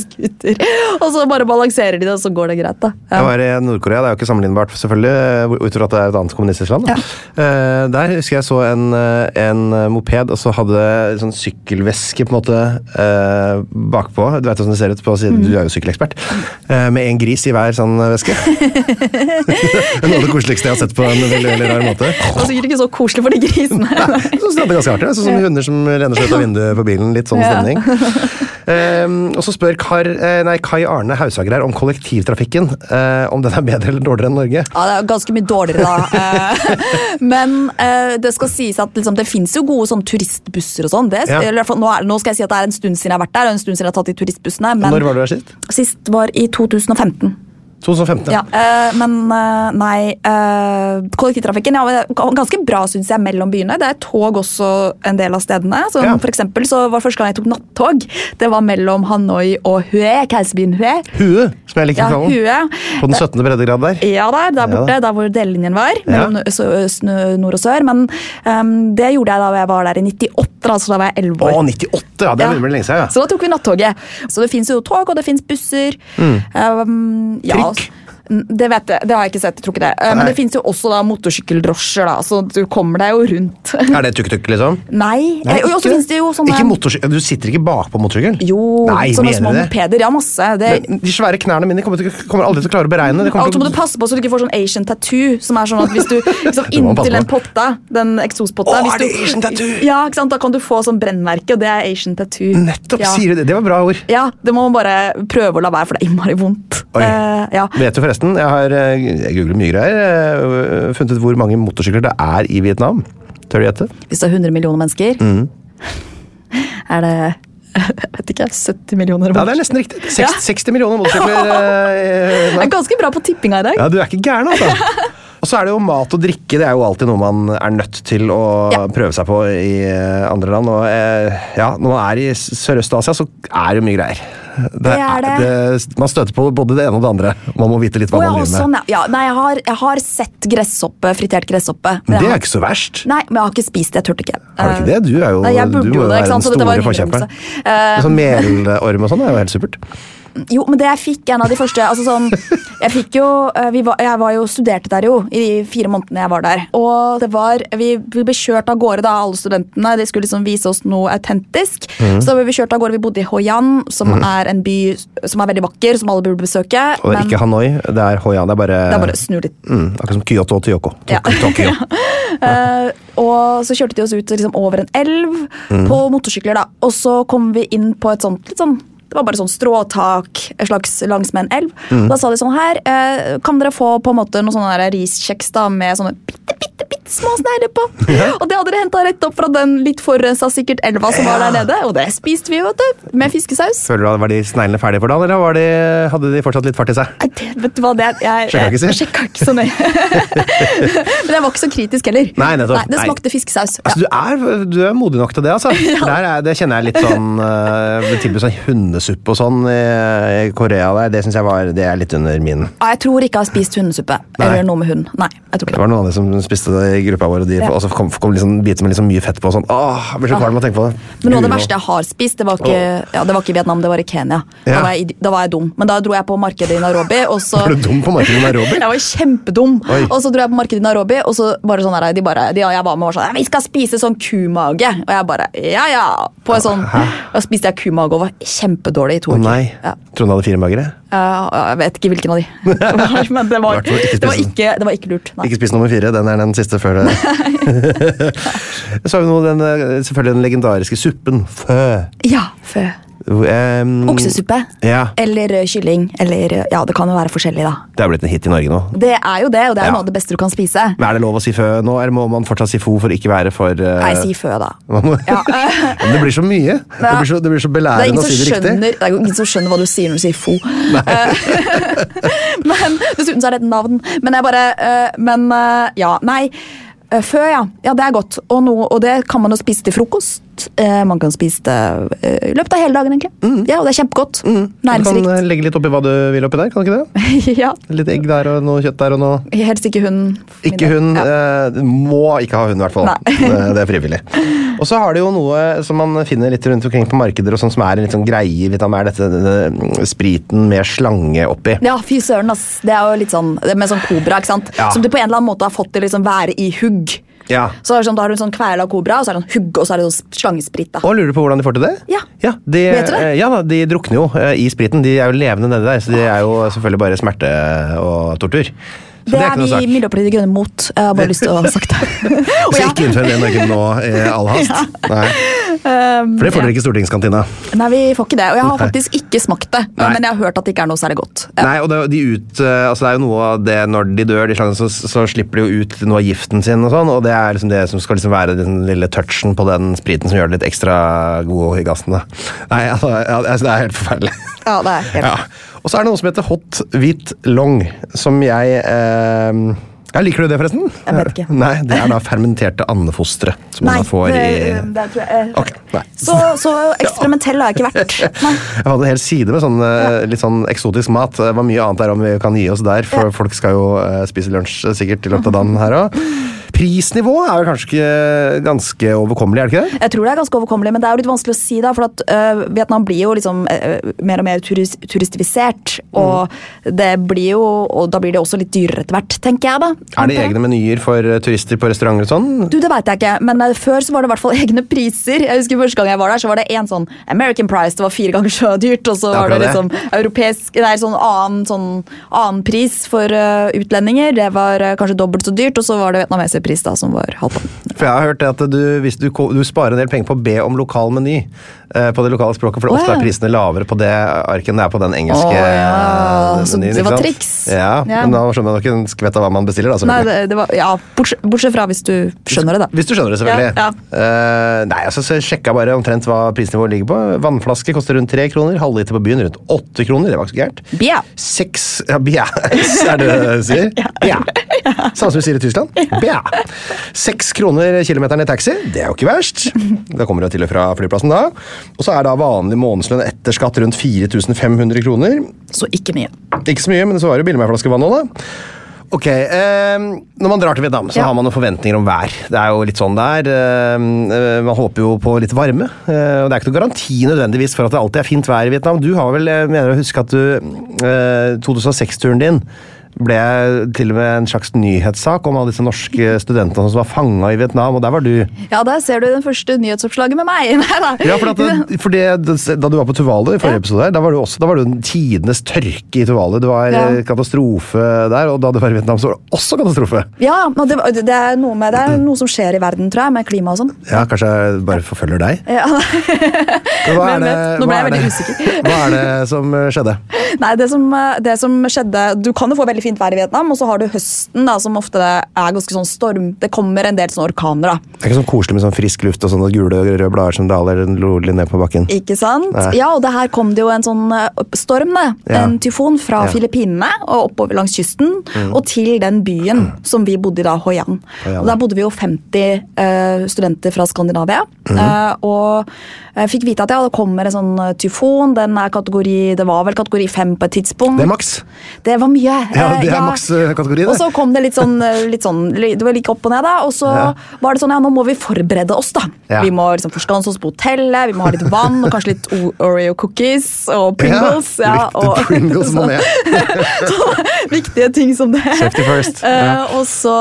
B: Og så bare balanserer de det, og så går det greit. da.
A: Jeg var i Nord-Korea, det er jo ikke sammenlignbart, selvfølgelig, utover at det er et annet kommunistisk land. da. Uh, der husker jeg så en, eh, en moped, og så hadde sånn sykkelveske på en måte uh, bakpå. Du vet hvordan det ser ut på siden, du er jo sykkelekspert. Uh, med en gris i hver sånn veske. Noe av det koseligste jeg har sett på en veldig, veldig rar måte.
B: Det var sikkert ikke så koselig for de grisene.
A: Jeg synes det er ganske artig. Sånn som hunder som lener seg ut av vinduet på bilen. Litt sånn stemning. Ehm, og så spør Kar, eh, nei, Kai Arne Haushager her om kollektivtrafikken. Uh, om den er bedre eller dårligere enn Norge.
B: Ja, det er ganske mye dårligere da. Eh, Men uh, det skal sies at liksom, det fins jo gode sånn turistbusser og sånn.
A: Ja.
B: Nå, nå skal jeg si at det er en stund siden jeg har vært der, og en stund siden jeg har tatt de turistbussene. Men
A: Når var du her sist?
B: sist var i 2015.
A: 2015.
B: Ja, øh, men øh, nei Øh, Kollektivtrafikken ja, er ganske bra synes jeg, mellom byene. Det er tog også en del av stedene. Så
A: Ja.
B: For eksempel så var Første gang jeg tok nattog, det var mellom Hanoi og Hue, keisebyen Hue.
A: Hue, som jeg liker
B: Ja. Hue.
A: På den 17. breddegrad der.
B: Ja, der, der
A: Ja
B: borte,
A: da.
B: der hvor delelinjen var. Mellom nord og sør. Men ehm, det gjorde jeg da jeg var der i 98, altså da var jeg 11
A: Å,
B: år.
A: 98! Ja, det
B: Ja.
A: lenge siden. Ja.
B: Så da tok vi nattoget. Så det fins jo tog, og det fins busser. Um, ja,
A: Mm.
B: Det vet jeg, det har jeg ikke sett. jeg tror ikke det. Eh, Men det fins jo også da motorsykkeldrosjer, da, så du kommer deg jo rundt.
A: Er det tuk-tuk, liksom?
B: Nei.
A: Nei,
B: Eh, Og så finnes det jo sånne
A: Ikke motorsykkel. Du sitter ikke bakpå motorsykkel?
B: Jo,
A: Nei,
B: sånne små mopeder. Ja, masse. Det,
A: De svære knærne mine kommer, til, kommer aldri til å klare å beregne. Det
B: og så må du passe på så du ikke får sånn Asian tattoo, som er sånn at hvis du liksom, inntil den potta, den eksospotta
A: Å,
B: hvis
A: er det Asian tattoo?
B: Ja, ikke sant? Da kan du få sånn brennmerke, og det er Asian tattoo.
A: Nettopp,
B: ja.
A: sier du det. Det var bra ord.
B: Ja, det må man bare prøve å la være, for det er innmari vondt.
A: Oi.
B: Uh, ja.
A: Vet du forresten, jeg har eh, jeg googler mye greier. eh, Funnet ut hvor mange motorsykler det er i Vietnam. Tør du gjette?
B: Hvis det er 100 millioner mennesker,
A: Mm.
B: er det jeg vet ikke, 70 millioner
A: Ja, det er nesten riktig. 60,
B: Ja.
A: 60 millioner motorsykler. eh,
B: Jeg er ganske bra på tippinga i dag.
A: Ja, du er ikke gæren, altså. Og så er det jo mat og drikke. Det er jo alltid noe man er nødt til å
B: Ja.
A: prøve seg på i eh, andre land. Og eh, ja, når man er i Sørøst-Asia, så er det jo mye greier. Det
B: er det.
A: man støter på både det ene og det andre. Man må vite litt hva
B: oh, ja,
A: man driver med.
B: sånn, ja. ja. Nei, jeg har, jeg har sett gresshoppe, fritert gresshoppe.
A: det
B: har-
A: er ikke så verst.
B: Nei, men jeg har ikke spist det. Jeg turte ikke.
A: Har du ikke det? Du er jo,
B: Nei,
A: du må
B: jo det,
A: være den store
B: en
A: forkjemperen.
B: Eh,
A: Sånn melorm og sånn er jo helt supert.
B: Jo, men det jeg fikk en av de første altså sånn, Jeg fikk jo eh, vi var, Jeg var jo studerte der jo i de fire månedene jeg var der. Og det var Vi, ble kjørt av gårde, da, alle studentene. De skulle liksom vise oss noe autentisk.
A: Mm.
B: Så da ble vi kjørt av gårde. Vi bodde i Hoi An, som er en by som er veldig vakker, som alle burde besøke.
A: Og det er
B: men
A: ikke Hanoi, det er Hoi An. Det er bare,
B: det er bare snu litt.
A: mm, akkurat som Kyoto og Tyoko.
B: Ja.
A: Tokyo.
B: Eh, og så kjørte de oss ut liksom, over en elv
A: mm.
B: på motorsykler. da. Og så kom vi inn på et sånt litt sånn det var bare sånn stråtak slags langs med en elv.
A: Mm.
B: Da sa de sånn her eh, Kan dere få på en måte noen sånne riskjeks da, med sånne bitte, bitte, bitte små snegler på? Og det hadde de henta rett opp fra den litt forurensa sikkert elva som var der nede. Og det spiste vi, vet du. Med fiskesaus.
A: Føler du at Var de sneglene ferdige for dagen, eller var de, hadde de fortsatt litt fart i seg?
B: Det, vet du hva, det, jeg,
A: jeg,
B: jeg, sjekka ikke så nøye. Men jeg var ikke så kritisk heller.
A: Nei, nettopp.
B: det
A: Nei.
B: smakte fiskesaus. Ja.
A: Altså, du, er, du er modig nok til det, altså. Der er, det kjenner jeg litt sånn uh, Tilbud sånn hundesuppe og sånn i, Korea der. Det synes jeg var, det er litt under min.
B: Ja, jeg tror ikke jeg har spist hundesuppe.
A: Nei.
B: Eller noe med hund. Nei, jeg tror ikke det.
A: var noen av de som spiste det i gruppa vår, og, de,
B: Ja.
A: og så kom, kom liksom biter med liksom mye fett på. og sånn. Åh, jeg blir så kvalm av å tenke på det.
B: Men noe av det verste jeg har spist, det var ikke, ja, det var ikke Vietnam, det var i Kenya. Da, var jeg, da var jeg dum. Men da dro jeg på markedet i Nairobi, og så
A: Var du dum på markedet i Nairobi?
B: Jeg var kjempedum.
A: Oi.
B: Og så dro jeg på markedet i Nairobi, og så var det sånn her, de bare, de jeg var med og var sånn Vi skal spise sånn kumage. Og jeg bare Ja, ja. På en sånn, og spiste jeg kumage og var kjempedårlig i to
A: Å
B: uker.
A: nei.
B: Ja.
A: Tror du han hadde fire
B: magre? Jeg vet ikke hvilken av de. Men det var,
A: ikke
B: det var, ikke, det var ikke lurt. Nei.
A: Ikke spis nummer fire, den er den siste før det. Så har vi nå den, eh, selvfølgelig den legendariske suppen. Fø.
B: Ja, fø.
A: Um,
B: Oksesuppe.
A: Ja,
B: Eller eh, kylling. Eller eh, Ja, det kan jo være forskjellig, da.
A: det er blitt en hit i Norge nå.
B: Det er jo det, og det er
A: Ja.
B: noe av det beste du kan spise.
A: Men Er det lov å si fø nå, eller må man fortsatt si fo for ikke være for uh...
B: Nei, si fø, da. Ja.
A: Det blir så mye. Det blir så, det blir så belærende å si det riktig.
B: skjønner, det er ingen som skjønner hva du sier når du sier fo. Men dessuten så er det et navn. Men jeg bare uh, Men uh, ja, nei. Fø, ja. Ja, Det er godt. Og, no, og det kan man jo spise til frokost. Eh, man kan spise det eh, i løpet av hele dagen, egentlig. Ja, Og det er kjempegodt.
A: Du kan legge litt oppi hva du vil oppi der, kan du ikke det?
B: ja.
A: Litt egg der og noe kjøtt der og noe
B: Helst ikke hund.
A: Ikke hund.
B: Ja.
A: eh, må ikke ha hund, i hvert fall. Det er frivillig. Og så har det jo noe som man finner litt rundt omkring på markeder, og sånn som er en litt sånn greie vet er dette denne spriten med slange oppi.
B: Ja, fy søren, ass. Det er jo litt sånn med sånn kobra, ikke sant?
A: Ja.
B: Som du på en eller annen måte har fått til liksom være i hugg.
A: Ja.
B: Så det sånn, Da har du en sånn kvela kobra, og så er det en hugg, og så er det sånn slangesprit. da.
A: Og lurer du på hvordan de får til det?
B: Ja.
A: de,
B: Vet du det?
A: eh, Ja, da, de drukner jo eh, i spriten. De er jo levende nedi der, så de er jo selvfølgelig bare smerte og tortur. Så
B: Det, er
A: er
B: vi i Miljøpartiet De Grønne mot. Jeg har bare lyst til å ha sagt det.
A: Så ikke innfør det i Norge nå i all hast. Nei. For det får dere ikke i stortingskantina.
B: nei, vi får ikke det. Og jeg har faktisk ikke smakt det,
A: Nei.
B: men jeg har hørt at det ikke er noe særlig godt. Ja.
A: Nei, og det, de ut, eh, altså det er jo noe av det Når de dør, de slangene, så, så slipper de jo ut noe av giften sin, og sånn, og det er liksom det som skal liksom være den lille touchen på den spriten som gjør det litt ekstra god i gassen. Da. Nei, altså, altså, det er helt forferdelig.
B: Ja, det er helt
A: Ja. Og så er det noe som heter hot hvit long, som jeg eh, ja, Liker du det, forresten?
B: Jeg vet ikke.
A: Nei, Det er da fermenterte andefostre som
B: Nei,
A: man får i
B: det tror jeg
A: okay, nei.
B: Så, så eksperimentell har jeg ikke vært. Nei.
A: Jeg hadde en hel side med sånn, eh, litt sånn eksotisk mat. Det var mye annet der om vi kan gi oss der, for folk skal jo eh, spise lunsj eh, sikkert i løpet av dagen her òg. Prisnivået er vel kanskje ganske overkommelig, er det ikke det?
B: Jeg tror det er ganske overkommelig, men det er jo litt vanskelig å si, da, for at uh, Vietnam blir jo liksom uh, mer og mer turis turistifisert. Og det blir jo, og da blir det også litt dyrere etter hvert, tenker jeg da.
A: Er det egne menyer for turister på restauranter og sånn?
B: Du, Det veit jeg ikke, men uh, før så var det i hvert fall egne priser. Jeg husker Første gang jeg var der, så var det en sånn American price, det var fire ganger så dyrt. Og så var det
A: akkurat det.
B: liksom europeisk Nei, sånn annen, sånn annen pris for utlendinger. Det var kanskje dobbelt så dyrt, og så var det vietnameserpris da, som var halvparten.
A: For jeg har hørt at du, hvis du, du sparer en del penger på å be om lokal meny eh, på det lokale språket, for
B: oh,
A: ofte
B: ja.
A: er prisene lavere på det arket enn det er på den engelske
B: oh, ja.
A: eh, menyen.
B: det var triks.
A: Ja,
B: Ja.
A: men da skjønner man ikke en skvett av hva man bestiller. da,
B: Nei, det, det var, ja, bortsett, bortsett fra hvis du skjønner det, da.
A: Hvis du skjønner det, selvfølgelig.
B: Ja,
A: uh, nei, altså, så sjekka bare omtrent hva prisnivået ligger på. Vannflaske koster rundt tre kroner. Halvliter på byen rundt åtte kroner. Det var ikke så gærent.
B: Bia.
A: Seks ja, Bia, er det det du sier? Bia. Samme som vi sier i Tyskland. Bia. Seks kroner kilometeren i taxi, det er jo ikke verst. Da kommer du til og fra flyplassen da. Og så er da vanlig månedslønn etter skatt rundt 4500 kroner.
B: Så ikke mye.
A: Ikke så mye, men så var det billig med ei flaske vann òg, da. Ok, eh, Når man drar til Vietnam, så
B: Ja.
A: har man noen forventninger om vær. Det er jo litt sånn det er. Eh, eh, man håper jo på litt varme. Eh, og Det er ikke noen garanti nødvendigvis for at det alltid er fint vær i Vietnam. Du har vel, jeg mener å huske at du eh, 2006-turen din ble til og med en slags nyhetssak om alle disse norske studentene som var fanga i Vietnam, og der var du.
B: Ja, der ser du den første nyhetsoppslaget med meg. Nei.
A: Ja, for, at, det- for det, Da du var på Tuvalu i forrige episode, der, da var du også da var det tidenes tørke i Tuvalu. Det var
B: Ja.
A: eh, katastrofe der, og da du var i Vietnam, så var det også katastrofe.
B: Ja, det, det, er noe med, det er noe som skjer i verden, tror jeg, med klima og sånn.
A: Ja, Kanskje jeg bare forfølger deg?
B: Ja,
A: Men Hva er det,
B: vet? Nå ble jeg veldig usikker.
A: Hva er det som eh, skjedde?
B: Nei, det som, det som skjedde Du kan jo få veldig fint vær i Vietnam, og så har du høsten, da, som ofte er ganske sånn storm. Det kommer en del sånne orkaner, da.
A: Det er ikke sånn koselig med sånn frisk luft og sånne gule og røde blader som daler rolig ned på bakken.
B: Ikke sant?
A: Nei.
B: Ja, og det her kom det jo en sånn eh, storm, det.
A: Ja.
B: En tyfon fra
A: Ja. Mm.
B: Filippinene og oppover langs kysten. Og til den byen som vi bodde i da, Hoi An. Og der bodde vi jo 50 uh, studenter fra Skandinavia.
A: Mm.
B: uh, og jeg fikk vite at ja, det kommer en sånn eh, tyfon. Den er kategori, det var vel kategori 5 på et tidspunkt.
A: Det er maks.
B: Det var mye.
A: Ja,
B: eh,
A: det er maks eh, kategori, det.
B: Og så kom det litt sånn, eh, litt sånn Det var like opp og ned, da. Og så
A: Ja.
B: var det sånn, ja, nå må vi forberede oss, da.
A: Ja.
B: Vi må liksom forskanse oss på hotellet, vi må ha litt vann og kanskje litt Oreo cookies og Pringles.
A: Ja, litt Pringles må med.
B: så viktige ting som det.
A: Safety first.
B: Eh,
A: Ja.
B: og, så,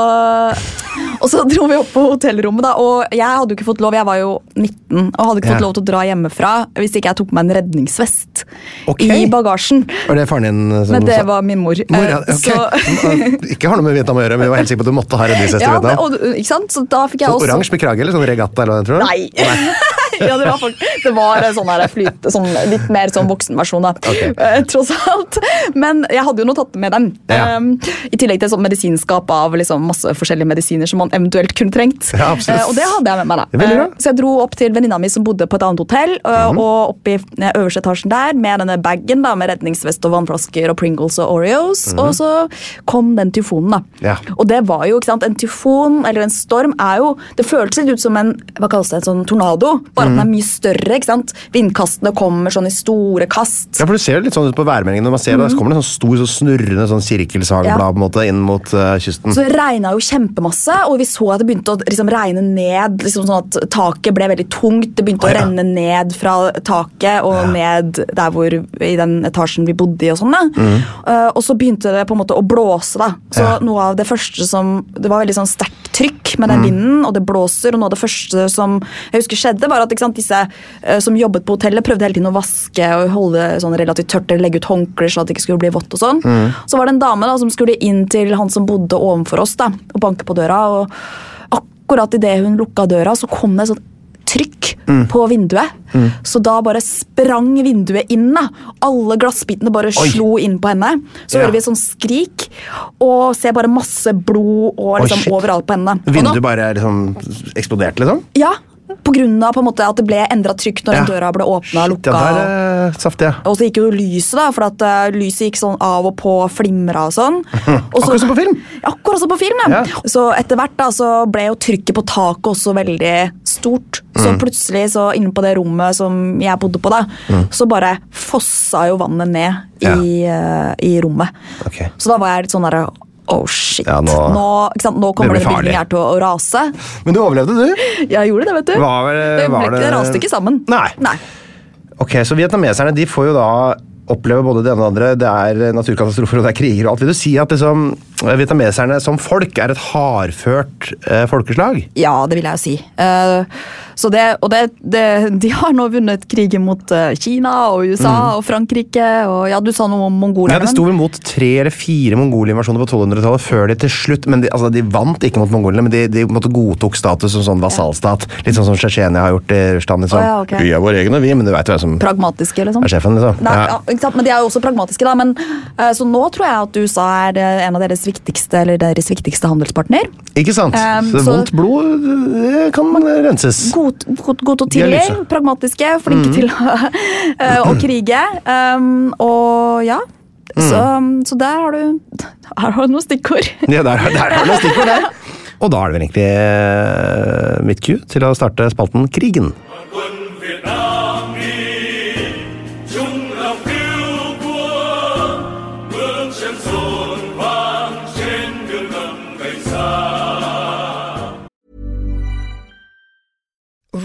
B: og så dro vi opp på hotellrommet, da, og jeg hadde jo ikke fått lov, jeg var jo 19 og hadde ikke fått lov til å dra hjemmefra hvis ikke jeg tok på meg en redningsvest
A: okay.
B: i bagasjen.
A: Var det faren din som
B: Men det
A: sa-
B: var min mor.
A: Mor, ja,
B: Eh,
A: ok.
B: så-
A: Ikke har noe med Vietnam å gjøre, men vi var helt sikre på at du måtte ha redningsvest i
B: Ja, og, ikke sant? Så da fikk jeg
A: Sånn
B: også
A: oransje med krage eller sånn regatta? eller hva tror du?
B: Nei. Nei! ja, det, var folk, det var sånn her flyt, sånn, litt mer sånn voksenversjon, da.
A: Okay.
B: Uh, tross alt. Men jeg hadde jo noe tatt med dem.
A: Ja.
B: Um, I tillegg til sånn medisinskap av liksom, masse forskjellige medisiner som man eventuelt kunne trengt.
A: Ja.
B: Eh, og det hadde jeg med meg. da. Eh, så jeg dro opp til venninna mi som bodde på et annet hotell, uh, og opp i øverste etasjen der med denne bagen da, med redningsvest og vannflasker og Pringles og Oreos. Og så kom den tyfonen, da.
A: Ja.
B: Og det var jo, ikke sant, En tyfon eller en storm er jo Det føltes litt ut som en hva kalles det, en sånn tornado, bare at den er
A: Mhm.
B: mye større. ikke sant? Vindkastene kommer sånn i store kast.
A: Ja, for Det ser jo litt sånn ut på værmeldingen. Når man ser det, så kommer det en sånn stor så snurrende sånn sirkelsagblad
B: Ja.
A: på en måte inn mot uh, kysten.
B: Så det regna jo kjempemasse, og vi så at det begynte å liksom, regne ned. liksom sånn at Taket ble veldig tungt. Det begynte
A: Å,
B: å renne ned fra taket og ned der hvor, i den etasjen vi bodde i. Og sånn da. Uh, og så begynte det på en måte å blåse. da. Så
A: Mm. Ja.
B: noe av det første som, Det var veldig sånn sterkt trykk med
A: Mm.
B: den vinden, og det blåser. Og noe av det første som jeg husker skjedde, var at disse eh, som jobbet på hotellet, prøvde hele tiden å vaske og holde sånn relativt tørt eller legge ut håndklær sånn at det ikke skulle bli vått. og sånn.
A: Mm.
B: Så var det en dame da, som skulle inn til han som bodde ovenfor oss da, og banke på døra. og Akkurat idet hun lukka døra, så kom det et sånt trykk
A: Mm.
B: på vinduet. Så da bare sprang vinduet inn. da. Alle glassbitene bare
A: Oi.
B: slo inn på henne. Så
A: Ja.
B: hører vi et sånt skrik, og ser bare masse blod og liksom
A: Oi,
B: overalt på henne.
A: Vinduet bare liksom eksploderte, liksom?
B: Ja, av på måte at det ble endra trykk når
A: Ja.
B: døra ble åpna og lukka.
A: Ja, eh, saftig, ja.
B: Og så gikk jo lyset, da, for at eh, lyset gikk sånn av og på, flimra og sånn. Også,
A: Akkurat som på film.
B: Akkurat som på film, ja.
A: Ja.
B: Så etter hvert da, så ble jo trykket på taket også veldig stort.
A: Mm.
B: Så plutselig, så inne på det rommet som jeg bodde på, da, så bare fossa jo vannet ned
A: Ja.
B: i, eh, i rommet.
A: Okay.
B: Så da var jeg litt sånn derre Oh shit.
A: Ja,
B: nå,
A: nå-
B: sant? nå kommer denne bygningen her til å, rase.
A: Men du overlevde, du.
B: Jeg gjorde det, vet du.
A: Var, var
B: det raste ikke sammen.
A: Nei.
B: Nei.
A: Ok, Så vietnameserne de får jo da oppleve både det ene og det andre. Det er naturkatastrofer og det er kriger og alt. Vil du si at liksom, vietnameserne som folk er et hardført eh, folkeslag?
B: Ja, det vil jeg jo si. Så det, og det, det, de har nå vunnet krigen mot eh, Kina og USA og Frankrike. og ja, Du sa noe om mongoler.
A: Mm. Ja, Det sto vel mot tre eller fire mongolinvasjoner på 1200-tallet før de til slutt men de, altså, de vant ikke mot mongolene, men de, de måtte godtok status som sånn vasallstat. Litt sånn som Tsjetsjenia har gjort i Russland. Liksom.
B: Oh, ja, okay.
A: Vi er våre egne, vi, men du veit hvem som
B: Pragmatiske, liksom.
A: er sjefen, liksom.
B: Nei,
A: Ja.
B: ja, ikke sant? Men de er jo også pragmatiske, da. Men, eh, så nå tror jeg at USA er eh, en av deres viktigste eller deres viktigste handelspartner.
A: Ikke sant?
B: Um,
A: så
B: så-
A: vondt blod det kan renses.
B: God, god, god til å tilgi, pragmatiske, flinke
A: Mm.
B: til å, å krige. Um, og ja.
A: Mm.
B: Så, så der har du Her har du noen stikkord.
A: Ja, der, der har du noen stikkord der. Og da er det vel egentlig eh, mitt cue til å starte spalten Krigen.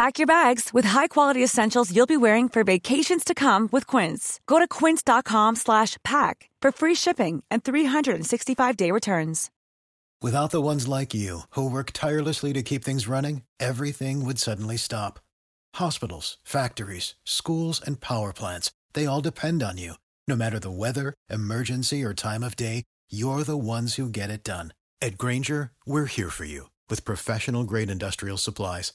C: Pack your bags with high-quality essentials you'll be wearing for vacations to come with Quince. Go to quince.com slash pack for free shipping and 365-day returns.
D: Without the ones like you, who work tirelessly to keep things running, everything would suddenly stop. Hospitals, factories, schools, and power plants, they all depend on you. No matter the weather, emergency, or time of day, you're the ones who get it done. At Granger, we're here for you with professional grade industrial supplies.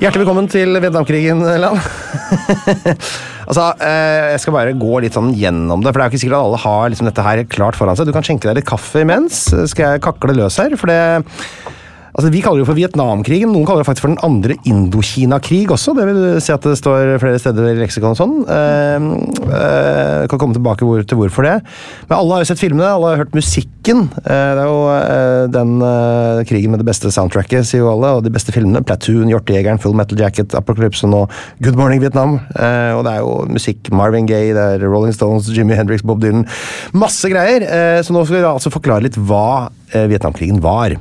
A: Hjertelig velkommen til Vietnamkrigen, Land. altså, eh, Jeg skal bare gå litt sånn gjennom det, for det er jo ikke sikkert at alle har liksom dette her klart foran seg. Du kan skjenke deg litt kaffe imens. Skal jeg kakle løs her? For det Altså, Vi kaller det for Vietnamkrigen, noen kaller det faktisk for den andre Indokina-krig også. Det vil si at det står flere steder i leksikon og sånn. Eh, eh, kan komme tilbake hvor, til hvorfor det. Men alle har jo sett filmene, alle har hørt musikken. Eh, det er jo eh, den krigen med det beste soundtracket, sier jo alle, og de beste filmene. Platoon, Hjortejegeren, Full Metal Jacket, Apocalypse og Good Morning Vietnam. Og det er jo musikk Marvin Gaye, det er Rolling Stones, Jimmy Hendrix, Bob Dylan. Masse greier. Så nå skal vi altså forklare litt hva Vietnamkrigen var.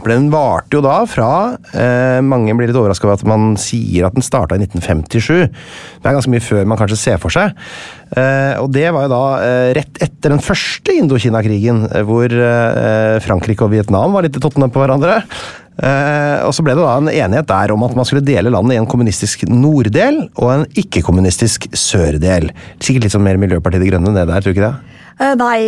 A: For Den varte jo da fra eh, Mange blir litt overraska over at man sier at den starta i 1957. Det er ganske mye før man kanskje ser for seg. Eh, og det var jo da eh, rett etter den første Indokina-krigen, eh, hvor eh, Frankrike og Vietnam var litt i tottene på hverandre. Eh, og så ble det da en enighet der om at man skulle dele landet i en kommunistisk norddel og en ikke-kommunistisk sørdel. Sikkert litt sånn mer Miljøpartiet De Grønne det der, tror du ikke det?
B: Nei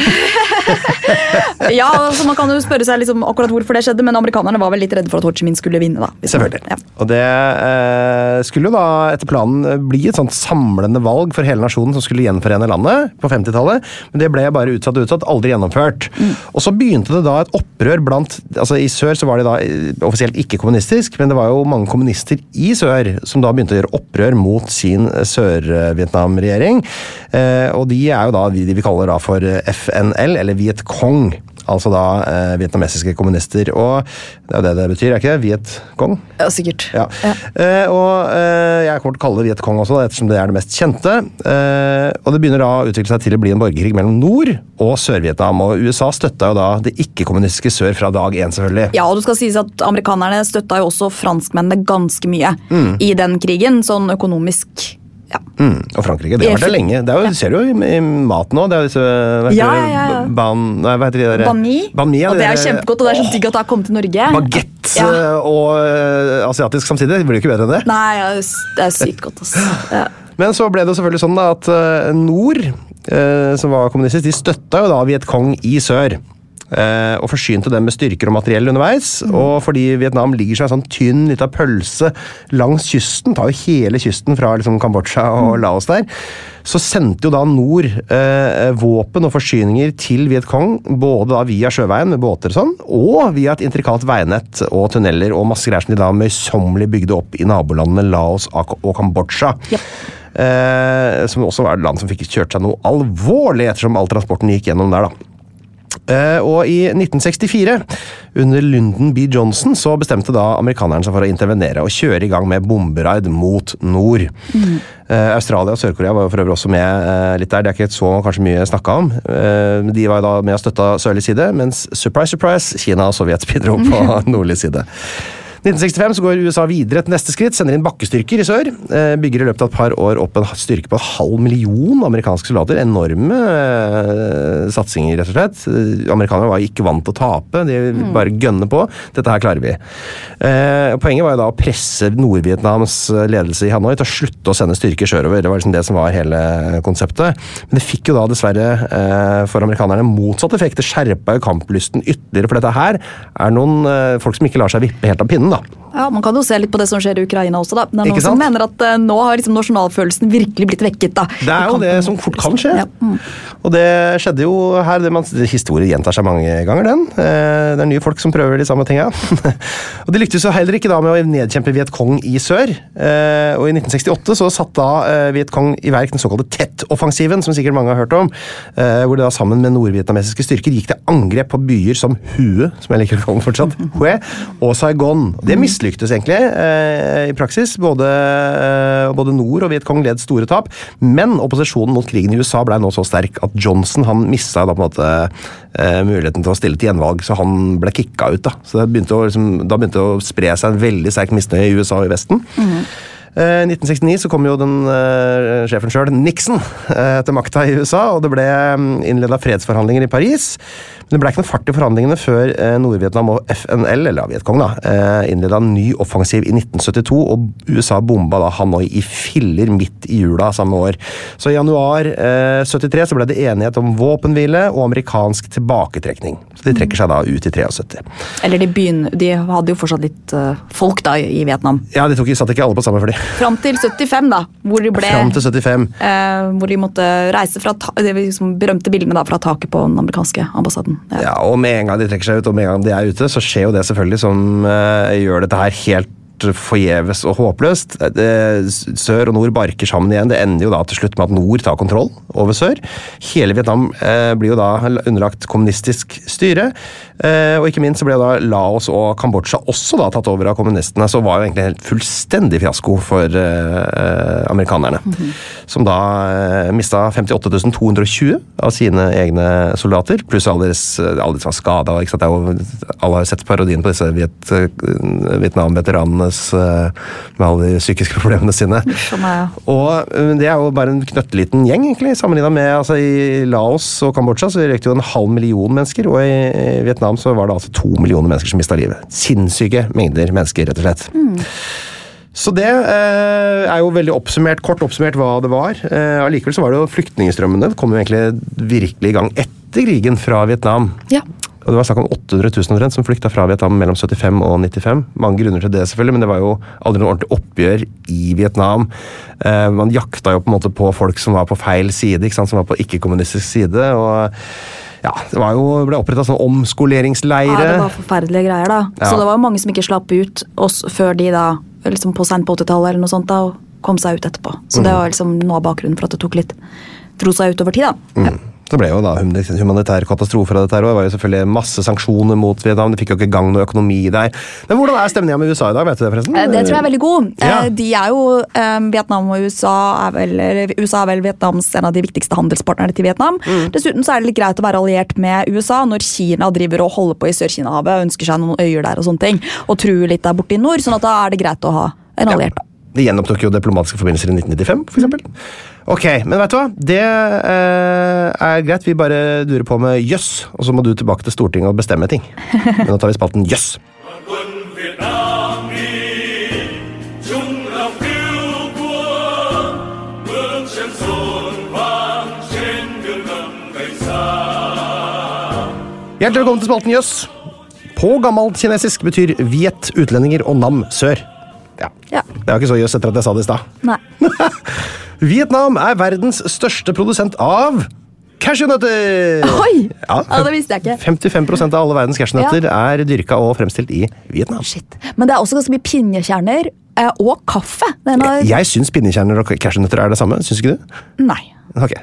B: Ja, altså man kan jo spørre seg liksom akkurat hvorfor det skjedde, men amerikanerne var vel litt redde for at Ho Chi Minh skulle vinne. da.
A: Selvfølgelig.
B: Ja.
A: Og det eh, skulle jo da etter planen bli et sånt samlende valg for hele nasjonen som skulle gjenforene landet på 50-tallet, men det ble bare utsatt og utsatt, aldri gjennomført. Og så begynte det da et opprør blant altså I sør så var de da eh, offisielt ikke kommunistisk, men det var jo mange kommunister i sør som da begynte å gjøre opprør mot sin eh, Sør-Vietnam-regjering. Eh, og de er jo da de vi kaller da for FNL, eller Viet Cong. Altså da eh, vietnamesiske kommunister. Og det er jo det det betyr, er ikke det? Vietcong?
B: Ja, sikkert.
A: Ja. Eh, og eh, jeg kommer til å kalle det Vietcong også, da, ettersom det er det mest kjente. Eh, og det begynner da å utvikle seg til å bli en borgerkrig mellom Nord- og Sør-Vietnam. Og USA støtta jo da det ikke-kommunistiske sør fra dag én, selvfølgelig.
B: Ja, og det skal sies at Amerikanerne støtta jo også franskmennene ganske mye
A: Mm.
B: i den krigen, sånn økonomisk. Ja.
A: Mm, og Frankrike. Det har vært der lenge. Det er jo, ser du jo i, i. Det er disse hva heter
B: Ja, ja, ja.
A: Ban, nei, hva heter de der?
B: Banh mi.
A: Ja,
B: og det er kjempegodt, og det er så digg at det har kommet til Norge.
A: Bagett
B: Ja.
A: eh, og uh, asiatisk samtidig. Det blir jo ikke bedre enn det.
B: Nei, ja, det er sykt godt, altså. Ja.
A: Men så ble det selvfølgelig sånn da at eh, Nord, eh, som var kommunistisk, de støtta jo da Vietcong i sør. Eh, og forsynte dem med styrker og materiell underveis. Og fordi Vietnam ligger som en sånn tynn lita pølse langs kysten, tar jo hele kysten fra liksom Kambodsja og Laos der, så sendte jo da Nord eh, våpen og forsyninger til Vietcong, både da via sjøveien med båter og sånn, og via et intrikat veinett og tunneler og masse greier som de da møysommelig bygde opp i nabolandene Laos og Kambodsja. Eh, som også var et land som fikk kjørt seg noe alvorlig ettersom all transporten gikk gjennom der. da. Eh, og i 1964, under Lyndon B. Johnson, så bestemte da amerikanerne seg for å intervenere og kjøre i gang med bomberaid mot nord. Mm. Australia og Sør-Korea var jo for øvrig også med eh, litt der. Det er ikke så kanskje mye snakka om. De var jo da med og støtta sørlig side, mens surprise, surprise, Kina og Sovjet bidro på nordlig side. 1965 så går USA videre til neste skritt, sender inn bakkestyrker i sør. eh, Bygger i løpet av et par år opp en styrke på en halv million amerikanske soldater. Enorme eh, satsinger, rett og slett. Eh, Amerikanerne var ikke vant til å tape, de bare gønner på. Dette her klarer vi. Eh, Poenget var jo da å presse Nord-Vietnams ledelse i Hanoi til å slutte å sende styrker sørover. Det var liksom det som var hele konseptet. Men det fikk jo da dessverre eh, for amerikanerne motsatt effekt. Det skjerpa jo kamplysten ytterligere, for dette her er noen folk som ikke lar seg vippe helt av pinnen. Da.
B: Ja, Man kan jo se litt på det som skjer i Ukraina også. da. Det er
A: Ikke
B: noen som mener at eh, nå har liksom nasjonalfølelsen virkelig blitt vekket. da.
A: Det er jo det som fort kan skje.
B: Ja. Mm.
A: Og det skjedde jo her. Det man, historie gjentar seg mange ganger, den. Eh, Det er nye folk som prøver de samme tinga. og de lyktes jo heller ikke da med å nedkjempe Vietcong i sør. Eh, Og i 1968 så satte da eh, Vietcong i verk den såkalte Tet-offensiven, som sikkert mange har hørt om. eh, Hvor de da sammen med nordvietnamesiske styrker gikk til angrep på byer som Hue, som jeg liker å kalle den fortsatt, Hue, og Saigon. Det mislyktes egentlig eh, i praksis. Både, eh, både Nord og Vietcong led store tap, men opposisjonen mot krigen i USA ble nå så sterk at Johnson han mista da på en måte eh, muligheten til å stille til gjenvalg, så han ble kicka ut. Da Så det begynte å, liksom, da begynte det å spre seg en veldig sterk misnøye i USA og i Vesten. Eh, I 1969 så kom jo den uh, sjefen sjøl, Nixon, uh, til makta i USA, og det ble innleda fredsforhandlinger i Paris. Men det ble ikke noe fart i forhandlingene før eh, Nord-Vietnam og FNL, eller Vietkong, da, eh, innleda en ny offensiv i 1972, og USA bomba da Hanoi i filler midt i jula samme år. Så i januar eh, 73 så ble det enighet om våpenhvile og amerikansk tilbaketrekning. Så de trekker seg da ut i 73.
B: Eller de, begynner, de hadde jo fortsatt litt eh, folk da i Vietnam.
A: Ja, de tok, satt ikke alle på samme fly.
B: Fram til 75, da, hvor de ble
A: Fram til 75.
B: eh, hvor de måtte reise fra ta de liksom berømte bildene da, fra taket på den amerikanske ambassaden. Ja.
A: Og med en gang de trekker seg ut, og med en gang de er ute, så skjer jo det selvfølgelig som uh, gjør dette her helt forgjeves og håpløst. Sør og nord barker sammen igjen. Det ender jo da til slutt med at nord tar kontroll over sør. Hele Vietnam eh, blir jo da underlagt kommunistisk styre. Eh, og ikke minst så ble da Laos og Kambodsja også da tatt over av kommunistene. Så var jo egentlig en helt fullstendig fiasko for eh, amerikanerne. Som da mista 58 220 av sine egne soldater, pluss alle deres, de som var skada. Alle har sett parodien på disse Viet, Vietnam-veteranene med alle de psykiske problemene sine. Og øh, det er jo bare en knøtteliten gjeng, egentlig, sammenligna med altså, I Laos og Kambodsja så røykte jo en halv million mennesker, og i Vietnam så var det altså to millioner mennesker som mista livet. Sinnssyke mengder mennesker, rett og slett. Så det eh, er jo veldig oppsummert, kort oppsummert hva det var. Eh, Allikevel så var det jo flyktningstrømmene. Det kom jo egentlig virkelig i gang etter krigen fra Vietnam.
B: Ja.
A: Og Det var snakk om 800 000 omtrent som flykta fra Vietnam mellom 75 og 95. Mange grunner til det, selvfølgelig, men det var jo aldri noe ordentlig oppgjør i Vietnam. Eh, man jakta jo på en måte på folk som var på feil side, ikke sant? som var på ikke-kommunistisk side. og ja, Det var jo, ble oppretta sånn omskoleringsleire.
B: Ja, det var forferdelige greier, da.
A: Ja.
B: Så det var jo mange som ikke slapp ut oss før de da, liksom på sent på 80-tallet eller noe sånt, da, og kom seg ut etterpå. Så
A: Mm.
B: det var liksom noe av bakgrunnen for at det tok litt dro seg ut over tid, da. Ja.
A: Så Det ble jo da humanitær katastrofe av dette og det var jo selvfølgelig masse sanksjoner mot Vietnam. Det fikk jo ikke gang noe økonomi der. Men hvordan er stemninga med USA i dag, vet du det forresten?
B: Eh, Det tror jeg er veldig god.
A: Ja.
B: Eh, De er jo, eh, Vietnam og USA er vel, USA er vel Vietnams en av de viktigste handelspartnerne til Vietnam.
A: Mm.
B: Dessuten så er det litt greit å være alliert med USA når Kina driver og holder på i Sør-Kina-havet og ønsker seg noen øyer der og sånne ting, og truer litt der borte i nord, sånn at da er det greit å ha en alliert.
A: De gjenopptok jo diplomatiske forbindelser i 1995, for eksempel. Ok, men vet du hva? Det eh, er greit. Vi bare durer på med jøss, og så må du tilbake til Stortinget og bestemme ting. Men nå tar vi spalten jøss. Hjertelig velkommen til spalten Jøss. På gammelt kinesisk betyr viet utlendinger og nam sør. Ja.
B: Ja.
A: Det var ikke så jøss etter at jeg sa det i stad. Vietnam er verdens største produsent av cashewnøtter!
B: Oi!
A: Ja,
B: Ja, det visste jeg ikke.
A: 55% av alle verdens cashewnøtter er dyrka og fremstilt i Vietnam.
B: Shit. Men det er også ganske mye pinjekjerner eh, og kaffe. Denne... Jeg.
A: Jeg syns pinjekjerner og cashewnøtter er det samme. Syns ikke du?
B: Nei.
A: Ok.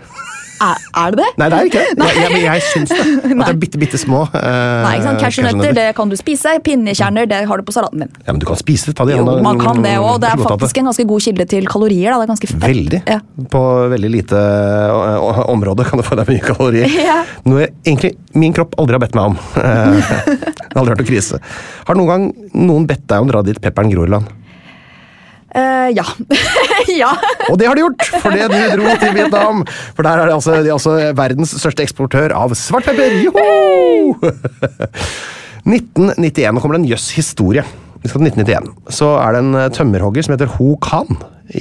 B: Er, er det det?
A: Nei, det er ikke det. Jeg, jeg, jeg syns det. At det er bitte, bitte små. Uh,
B: Nei, ikke sant? Cashewnøtter det kan du spise, pinnekjerner det har du på salaten din.
A: Ja, men du kan spise det. Ta det
B: Jo, man kan det òg. Det er faktisk en ganske god kilde til kalorier. Da. Det er ganske fett.
A: Veldig.
B: Ja.
A: På veldig lite ø, område kan du få deg mye kalorier.
B: Ja.
A: Noe jeg, egentlig min kropp aldri har bedt meg om. Eh, Det har aldri vært noe krise. Har noen gang noen bedt deg om å dra dit pepperen gror i land?
B: Uh, ja. ja.
A: Og det har de gjort, fordi du dro til Vietnam! For der er de altså, de er altså verdens største eksportør av svartpepper! Joho! 1991. Nå kommer det en jøss historie. Vi skal til 1991. Så er det en eh, tømmerhogger som heter Ho Kan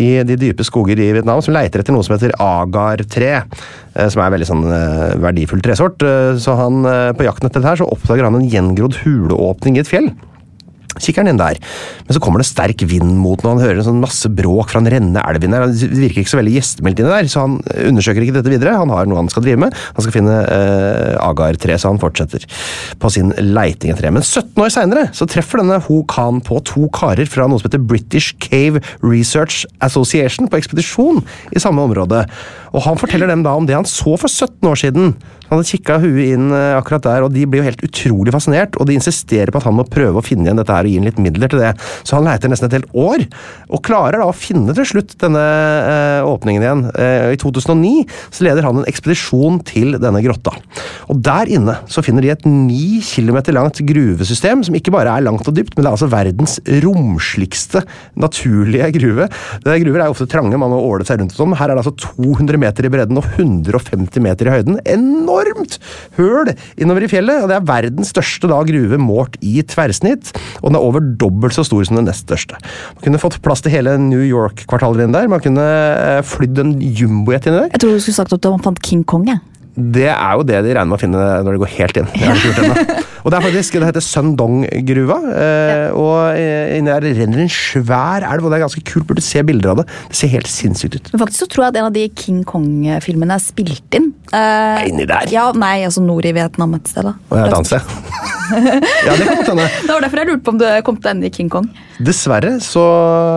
A: i de dype skoger i Vietnam, som leiter etter noe som heter agar-tre. eh, Som er en veldig sånn eh, verdifull tresort. Så han, på jakten etter dette her, så oppdager han en gjengrodd huleåpning i et fjell. Kikker han inn der, men så kommer det sterk vind mot den, han hører en sånn masse bråk fra en rennende elv inni der. Det virker ikke så veldig gjestmildt inni der, så han undersøker ikke dette videre. Han har noe han skal drive med. Han skal finne eh, agar-tre, så han fortsetter på sin leiting etter det. Men 17 år seinere treffer denne Ho Khan på to karer fra noe som heter British Cave Research Association på ekspedisjon i samme område. Og han forteller dem da om det han så for 17 år siden. Han hadde kikka huet inn eh, akkurat der, og de blir jo helt utrolig fascinert. Og de insisterer på at han må prøve å finne igjen dette her og gi ham litt midler til det. Så han leiter nesten et helt år, og klarer da å finne til slutt denne eh, åpningen igjen. Eh, I 2009 så leder han en ekspedisjon til denne grotta. Og der inne så finner de et 9 kilometer langt gruvesystem, som ikke bare er langt og dypt, men det er altså verdens romsligste naturlige gruve. Det Gruver er jo ofte trange, man må åle seg rundt og sånn. Her er det altså 200 meter i bredden og 150 meter i høyden. Enormt høl innover i fjellet, og det er verdens største da gruve målt i tverrsnitt. Og den er over dobbelt så stor som den nest største. Man kunne fått plass til hele New York-kvartalet der. Man kunne eh, flydd en jumbojet inn der.
B: Jeg tror du skulle sagt at man fant King Kong. jeg.
A: Det er jo det de regner med å finne når de går helt inn. Det. Og det er faktisk, det heter Sundong-gruva. Eh, og eh, inni der renner en svær elv, og det er ganske kult. Burde se bilder av det. Det ser helt sinnssykt ut.
B: Men faktisk så tror jeg at en av de King Kong-filmene er spilt inn. Eh,
A: Inni der?
B: Ja, Nei, altså nord i Vietnam et sted. da.
A: Og jeg danser. et annet sted. ja, det kan godt hende.
B: Det var derfor jeg lurte på om du kom til ende i King Kong.
A: Dessverre så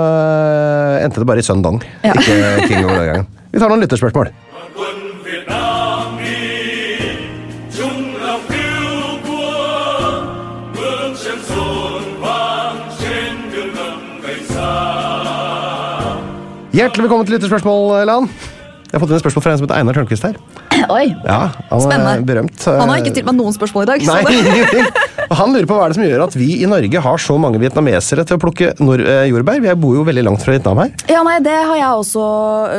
A: eh, endte det bare i Sundong,
B: Ja.
A: ikke King Kong den gangen. Vi tar noen lytterspørsmål.
E: quân
A: Hjertelig velkommen til lytterspørsmål, Lan. Jeg har fått inn et spørsmål fra en som heter Einar Tørnquist her.
B: Oi,
A: Ja, han er
B: Spennende.
A: berømt.
B: Han har ikke stilt meg noen spørsmål i dag.
A: Nei, Han lurer på hva er det som gjør at vi i Norge har så mange vietnamesere til å plukke eh, jordbær. Vi bor jo veldig langt fra Vietnam her.
B: Ja, nei, Det har jeg også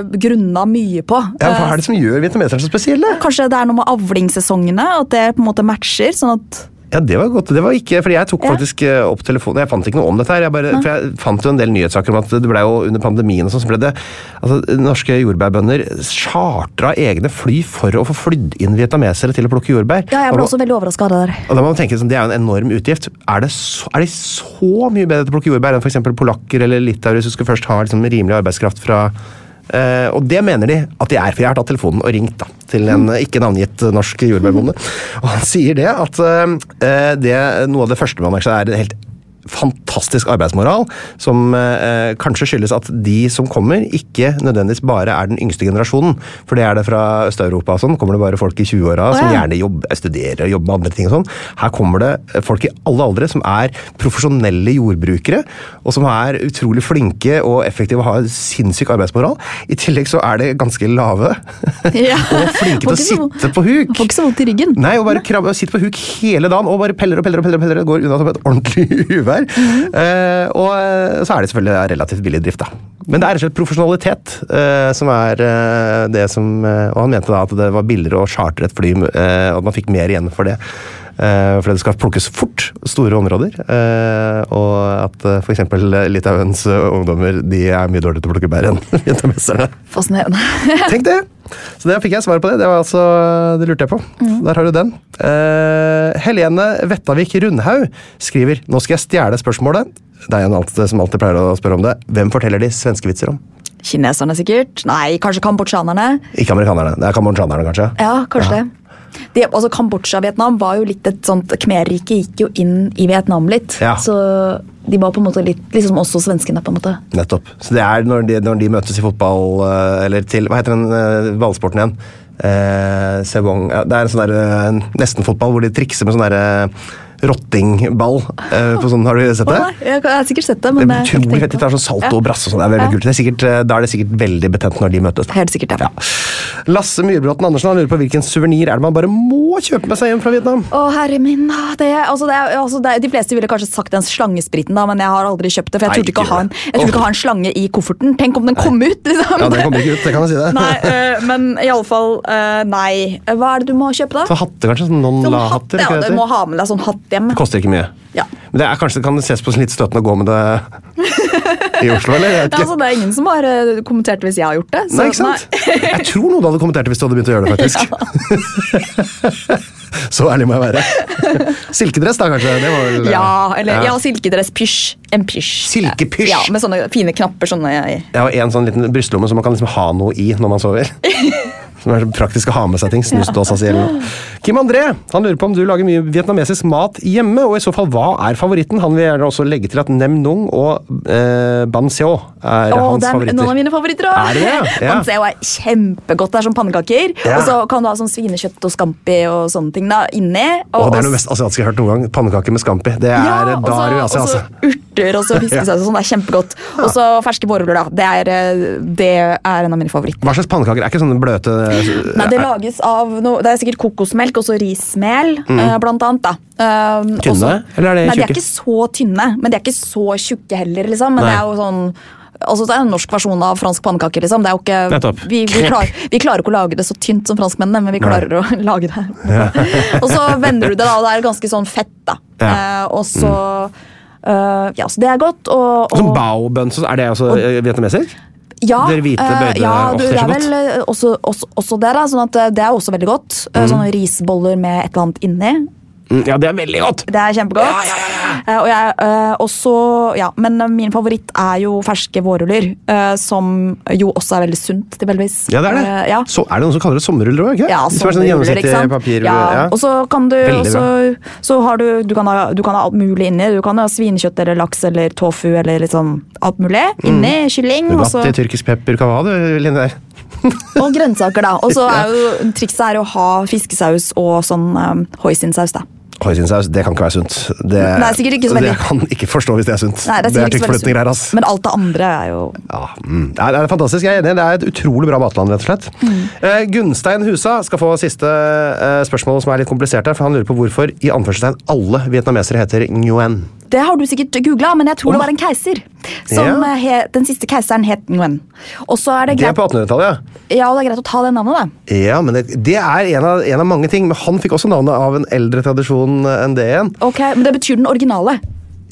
B: øh, grunna mye på.
A: Ja, hva
B: Eh,
A: er det som gjør vietnameserne så spesielle?
B: Kanskje det er noe med avlingssesongene, at det på en måte matcher. sånn at
A: Ja, Det var godt. Det var ikke, fordi Jeg tok faktisk eh, opp telefonen. Jeg fant ikke noe om dette. her. Jeg, bare, for jeg fant jo en del nyhetssaker om at det ble jo under pandemien og sånn, så ble det altså, norske jordbærbønder chartra egne fly for å få flydd inn vietnamesere til å plukke jordbær.
B: Ja, jeg ble
A: Og-
B: også veldig overraska av det der.
A: Og da må man tenke sånn, Det er jo en enorm utgift. Er, det så, er de så mye bedre til å plukke jordbær enn f.eks. polakker eller litauere, hvis du skal først ha liksom, rimelig arbeidskraft fra eh, Og det mener de at de er, for jeg har tatt telefonen og ringt da, til en mm. ikke navngitt norsk jordbærbonde. Og han sier det at uh, det, noe av det første man merker seg, er helt fantastisk arbeidsmoral, som eh, kanskje skyldes at de som kommer, ikke nødvendigvis bare er den yngste generasjonen. For det er det fra Øst-Europa og sånn. Kommer det bare folk i 20-åra som
B: ja.
A: gjerne jobber, studerer og jobber med andre ting og sånn. Her kommer det folk i alle aldre som er profesjonelle jordbrukere, og som er utrolig flinke og effektive og har sinnssyk arbeidsmoral. I tillegg så er det ganske lave.
B: Ja.
A: og flinke til å sitte på huk.
B: Får ikke så vondt i ryggen.
A: Nei, og bare krabbe og sitte på huk hele dagen og bare peller og peller og peller. og peller, Går unna som et ordentlig uvær. Eh, og eh, så er det selvfølgelig relativt billig drift, da. Men det er rett og slett profesjonalitet uh, som er uh, det som Og han mente da at det var billigere å chartre et fly, og at man fikk mer igjen for det. Eh, fordi det skal plukkes fort, store områder. Eh, og at uh, f.eks. Litauens eh, ungdommer de er mye dårligere til å plukke bær enn vietnameserne.
B: Fascinerende.
A: Tenk det! Så det fikk jeg svar på det. Det var altså, det lurte jeg på. Der har du den. Eh, Helene Vettavik Rundhaug skriver Nå skal jeg stjele spørsmålet. Det er en alltid, som alltid pleier å spørre om det. Hvem forteller de svenske vitser om?
B: Kineserne sikkert. Nei, kanskje kambodsjanerne.
A: Ikke amerikanerne. Det er kambodsjanerne, kanskje?
B: Ja, kanskje det. De, altså Kambodsja og Vietnam var jo litt et sånt Khmer-riket gikk jo inn i Vietnam litt.
A: Ja.
B: Så de var på en måte litt liksom også svenskene, på en måte.
A: Nettopp. Så det er når de, når de møtes i fotball, eh, eller til Hva heter den eh, ballsporten igjen? Eh, Sebong. Det er en sånn der eh, nesten-fotball hvor de trikser med sånn derre rottingball. På sånn, har du sett det?
B: Nei, jeg har sikkert sett det,
A: Det
B: men
A: er
B: har ikke
A: utrolig fett.
B: på
A: Det er sånn salto og brasse og sånn. Det er. Det er da er det sikkert veldig betent når de møtes.
B: Helt sikkert, ja.
A: Ja. Lasse Myrbråten Andersen han lurer på hvilken suvenir er det man bare må kjøpe med seg hjem fra Vietnam?
B: Å, herre min, det, altså, det, altså, det, De fleste ville kanskje sagt den slangespriten, da, men jeg har aldri kjøpt det. For jeg turte ikke,
A: ikke
B: ikke ha en slange i kofferten. Tenk om den kom ut! liksom.
A: Ja, Den kommer ikke ut, det kan jeg si det.
B: Nei, øh, men i alle fall, øh, nei. Hva er det du må kjøpe, da?
A: Så hatter, kanskje? Sånn
B: Sånn
A: non-la-hatter?
B: ja, du må ha med deg sånn hatt hjem.
A: Det koster ikke mye.
B: Ja.
A: Men det er kanskje det kan ses på som litt støtende å gå med det i Oslo, eller?
B: Ja, altså, det er ingen som har øh, kommentert det hvis jeg har gjort det. så-
A: Nei, ikke sant? Jeg tror noen hadde kommentert det hvis du hadde begynt å gjøre det, faktisk. Så ærlig må jeg være. Silkedress, da, kanskje? Det var vel,
B: Ja, eller ja, silkedress, pysj. En pysj.
A: Silkepysj.
B: Ja, Med sånne fine knapper. sånne...
A: Jeg har en sånn liten brystlomme som man kan liksom ha noe i når man sover. Som er praktisk å ha med seg ting. Snusdåsa si eller noe. Kim André han lurer på om du lager mye vietnamesisk mat hjemme, og i så fall hva er favoritten? Han vil gjerne også legge til at Nem Nung og eh, Ban Seo er
B: Åh,
A: hans
B: er
A: favoritter.
B: noen av mine favoritter òg!
A: Er det Seo Ja.
B: Er kjempegodt. Det er som pannekaker.
A: Ja.
B: Og så kan du ha sånn svinekjøtt og scampi og sånne ting da, inni.
A: Åh, det er noe mest asiatisk jeg har hørt noen gang. Pannekaker med scampi. Det er
B: ja,
A: ja,
B: og
A: da
B: så-
A: er du i Asia, altså.
B: urter og så fiskesaus og sånn. Det er kjempegodt. Og så ferske vårruller, da. Det er, eh, det er en av mine favoritter.
A: Hva slags pannekaker? Er ikke sånne bløte
B: Nei, Det lages av noe, det er sikkert kokosmelk og så rismel, eh, blant annet. da. Um,
A: Mm. Tynne,
B: også-
A: eller er det
B: Nei, de er ikke så tynne, men de er ikke så tjukke heller, liksom. Men
A: Nei.
B: det er jo sånn Altså, det er en norsk versjon av fransk pannekake. liksom. Det er jo ikke, vi, vi, vi klarer ikke å lage det så tynt som franskmennene, men vi klarer å lage det. og så vender du det, da, og det er ganske sånn fett. da.
A: Ja.
B: Eh, og så eh, Ja, så det er godt. Og,
A: Som
B: og,
A: bao-bønn, er det også eh, vietnamesisk?
B: Ja,
A: Dere hvite
B: eh,
A: bøyde
B: ja, du,
A: ofte
B: det er vel eh, også, også, også det, da. Sånn at eh, det er også veldig godt. Mm. Sånne risboller med et eller annet inni.
A: Mm, ja, det er veldig godt!
B: Det er kjempegodt. Ja, og jeg, eh, også, ja, men eh, min favoritt er jo ferske vårruller, eh, som jo også er veldig sunt, tilfeldigvis.
A: Ja, det er det.
B: Eh, ja.
A: Så er det noen som kaller det sommerruller òg,
B: Ja,
A: sånn
B: sommerruller, ikke sant?
A: papir...
B: Ja,
A: ja.
B: Og så kan du
A: Veldig
B: også, Så har du Du kan ha, du kan ha alt mulig inni. Du kan ha svinekjøtt eller laks eller tofu eller liksom alt mulig inni. Kylling. Vatti, så,
A: tyrkisk pepper, hva var det, Line?
B: og grønnsaker, da. Og så er jo trikset er å ha fiskesaus og sånn um, hoisinsaus, da.
A: Hoisinsaus, det kan ikke være sunt. Det,
B: Nei, sikkert ikke så veldig.
A: Det kan ikke forstå hvis det er sunt.
B: Nei, det er
A: det er
B: veldig sunt.
A: ass.
B: Men alt det andre er jo
A: Ja, mm. det, er, det er fantastisk, jeg er enig. Det er et utrolig bra matland, rett og slett.
B: Mm.
A: Eh, Gunstein Husa skal få siste eh, spørsmål som er litt komplisert her, for han lurer på hvorfor i anførselstegn alle vietnamesere heter Nguyen.
B: Det har du sikkert googla, men jeg tror det var en keiser. Som
A: Ja.
B: eh, he, Den siste keiseren het Nguyen. Og så er det
A: Det er på 1800-tallet, ja.
B: ja, og det er greit å ta det navnet, da.
A: Ja, men det, det er en av, en av mange ting. Men han fikk også navnet av en eldre tradisjon eh, enn det igjen.
B: Ok, Men det betyr den originale.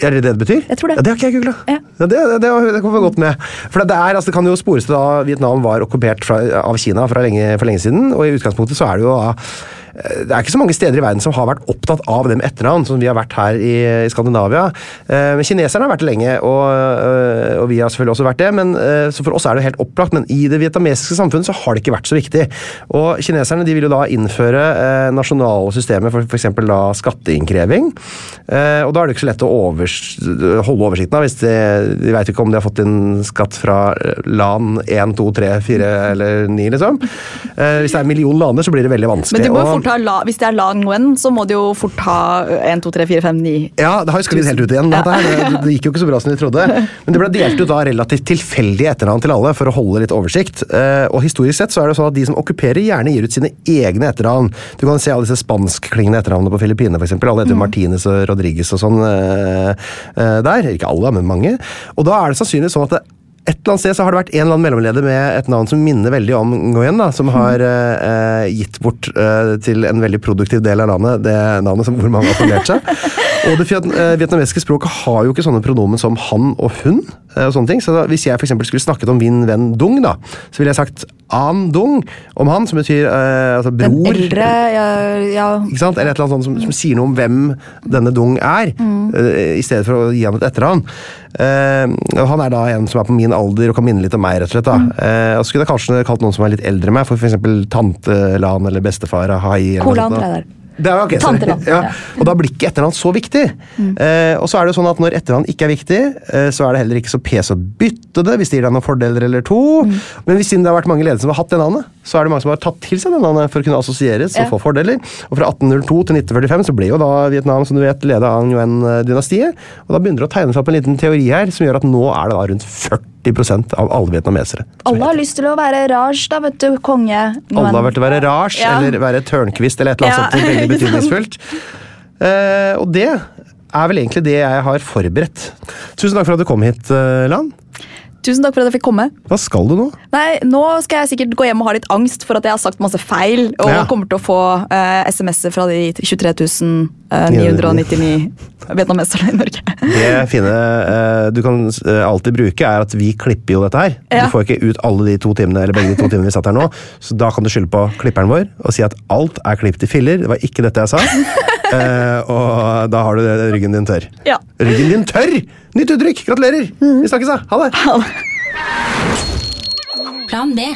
A: Er det det det betyr?
B: Jeg tror det.
A: Ja, det har ikke jeg googla.
B: Ja.
A: Ja, det, det, det, det kommer godt med. For det, er, altså, det kan jo spores til da Vietnam var okkupert fra, av Kina fra lenge, for lenge siden. Og i utgangspunktet så er det jo da det er ikke så mange steder i verden som har vært opptatt av det med etternavn, som vi har vært her i, i Skandinavia. Eh, Kineserne har vært det lenge, og, eh, og, vi har selvfølgelig også vært det. Men, eh, så for oss er det helt opplagt, men i det vietnamesiske samfunnet så har det ikke vært så viktig. Og Kineserne de vil jo da innføre eh, nasjonale systemer for f.eks. da skatteinnkreving. Eh, og da er det ikke så lett å overs holde oversikten av hvis de, de vet ikke om de har fått inn skatt fra LAN 1, 2, 3, 4 eller 9, liksom. Eh, hvis det er en million laner, så blir det veldig vanskelig.
B: Men må jo la, Hvis det er lang Nguyen, så må de jo fort ha 1, 2, 3, 4, 5, 9.
A: Ja, det har jo sklidd helt ut igjen. her. Det, det gikk jo ikke så bra som de trodde. Men det ble delt ut da relativt tilfeldige etternavn til alle for å holde litt oversikt. Eh, Og historisk sett så er det sånn at de som okkuperer, gjerne gir ut sine egne etternavn. Du kan se alle disse spanskklingende etternavnene på Filippinene, f.eks. Alle heter Martinez og Rodriguez og sånn eh, eh, der. Ikke alle, men mange. Og da er det sannsynligvis sånn at det et eller annet sted så har det vært en eller annen mellomleder med et navn som minner veldig om Nguyen, da, som har eh, gitt bort eh, til en veldig produktiv del av landet det navnet som hvor mange har formert seg. Og det eh, vietnamesiske språket har jo ikke sånne pronomen som han og hun. og sånne ting, så da, Hvis jeg for skulle snakket om min venn Dung, da, så ville jeg sagt An Dung om han, som betyr eh, altså
B: Den
A: bror.
B: eldre ja, ja.
A: Ikke sant? Eller et eller annet sånt som, som sier noe om hvem denne Dung er, eh, i stedet for å gi ham et etternavn. Eh, han er da en som er på min alder og kan minne litt om meg, rett og slett. da. Eh, og så skulle jeg kanskje kalt noen som er litt eldre enn meg, for f.eks. tante Lan eller bestefar Hai. eller noe
B: Kolan, det er.
A: Det er, ok,
B: Tante
A: sorry.
B: Lan,
A: ja. Og da blir ikke etternavn så viktig. Eh, og så er det jo sånn at når etternavn ikke er viktig, eh, så er det heller ikke så pes å bytte det hvis det gir deg noen fordeler eller to. Men hvis siden det har vært mange ledere som har hatt det navnet, så er det mange som har tatt til seg det navnet for å kunne assosieres og
B: Ja.
A: få fordeler. Og fra 1802 til 1945 så ble jo da Vietnam som du vet, leda av Nguyen-dynastiet. Og da begynner det å tegne seg opp en liten teori her som gjør at nå er det da rundt 40 av alle vietnamesere.
B: Alle har lyst til å være Raj, da, vet du. Konge.
A: alle har vært å være Raj
B: Ja.
A: eller være Tørnquist eller et eller annet
B: Ja,
A: sånt veldig betydningsfullt. Uh, og det er vel egentlig det jeg har forberedt. Tusen takk for at du kom hit, eh, Lan.
B: Tusen takk for at jeg fikk komme.
A: Hva skal du nå?
B: Nei, Nå skal jeg sikkert gå hjem og ha litt angst for at jeg har sagt masse feil, og
A: Ja.
B: kommer til å få uh, SMS-er fra de 23 999 vietnameserne i Norge.
A: Det fine eh, du kan eh, alltid bruke, er at vi klipper jo dette her.
B: Ja.
A: Du får ikke ut alle de to timene eller begge de to timene vi satt her nå, så da kan du skylde på klipperen vår og si at alt er klippet i filler. Det var ikke dette jeg sa. Eh, og da har du ryggen din tørr.
B: Ja.
A: Ryggen din tørr! Nytt uttrykk! Gratulerer! Vi snakkes, da. Ha det!
F: Plan B.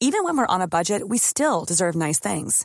C: Even when we're on a budget, we still deserve nice things.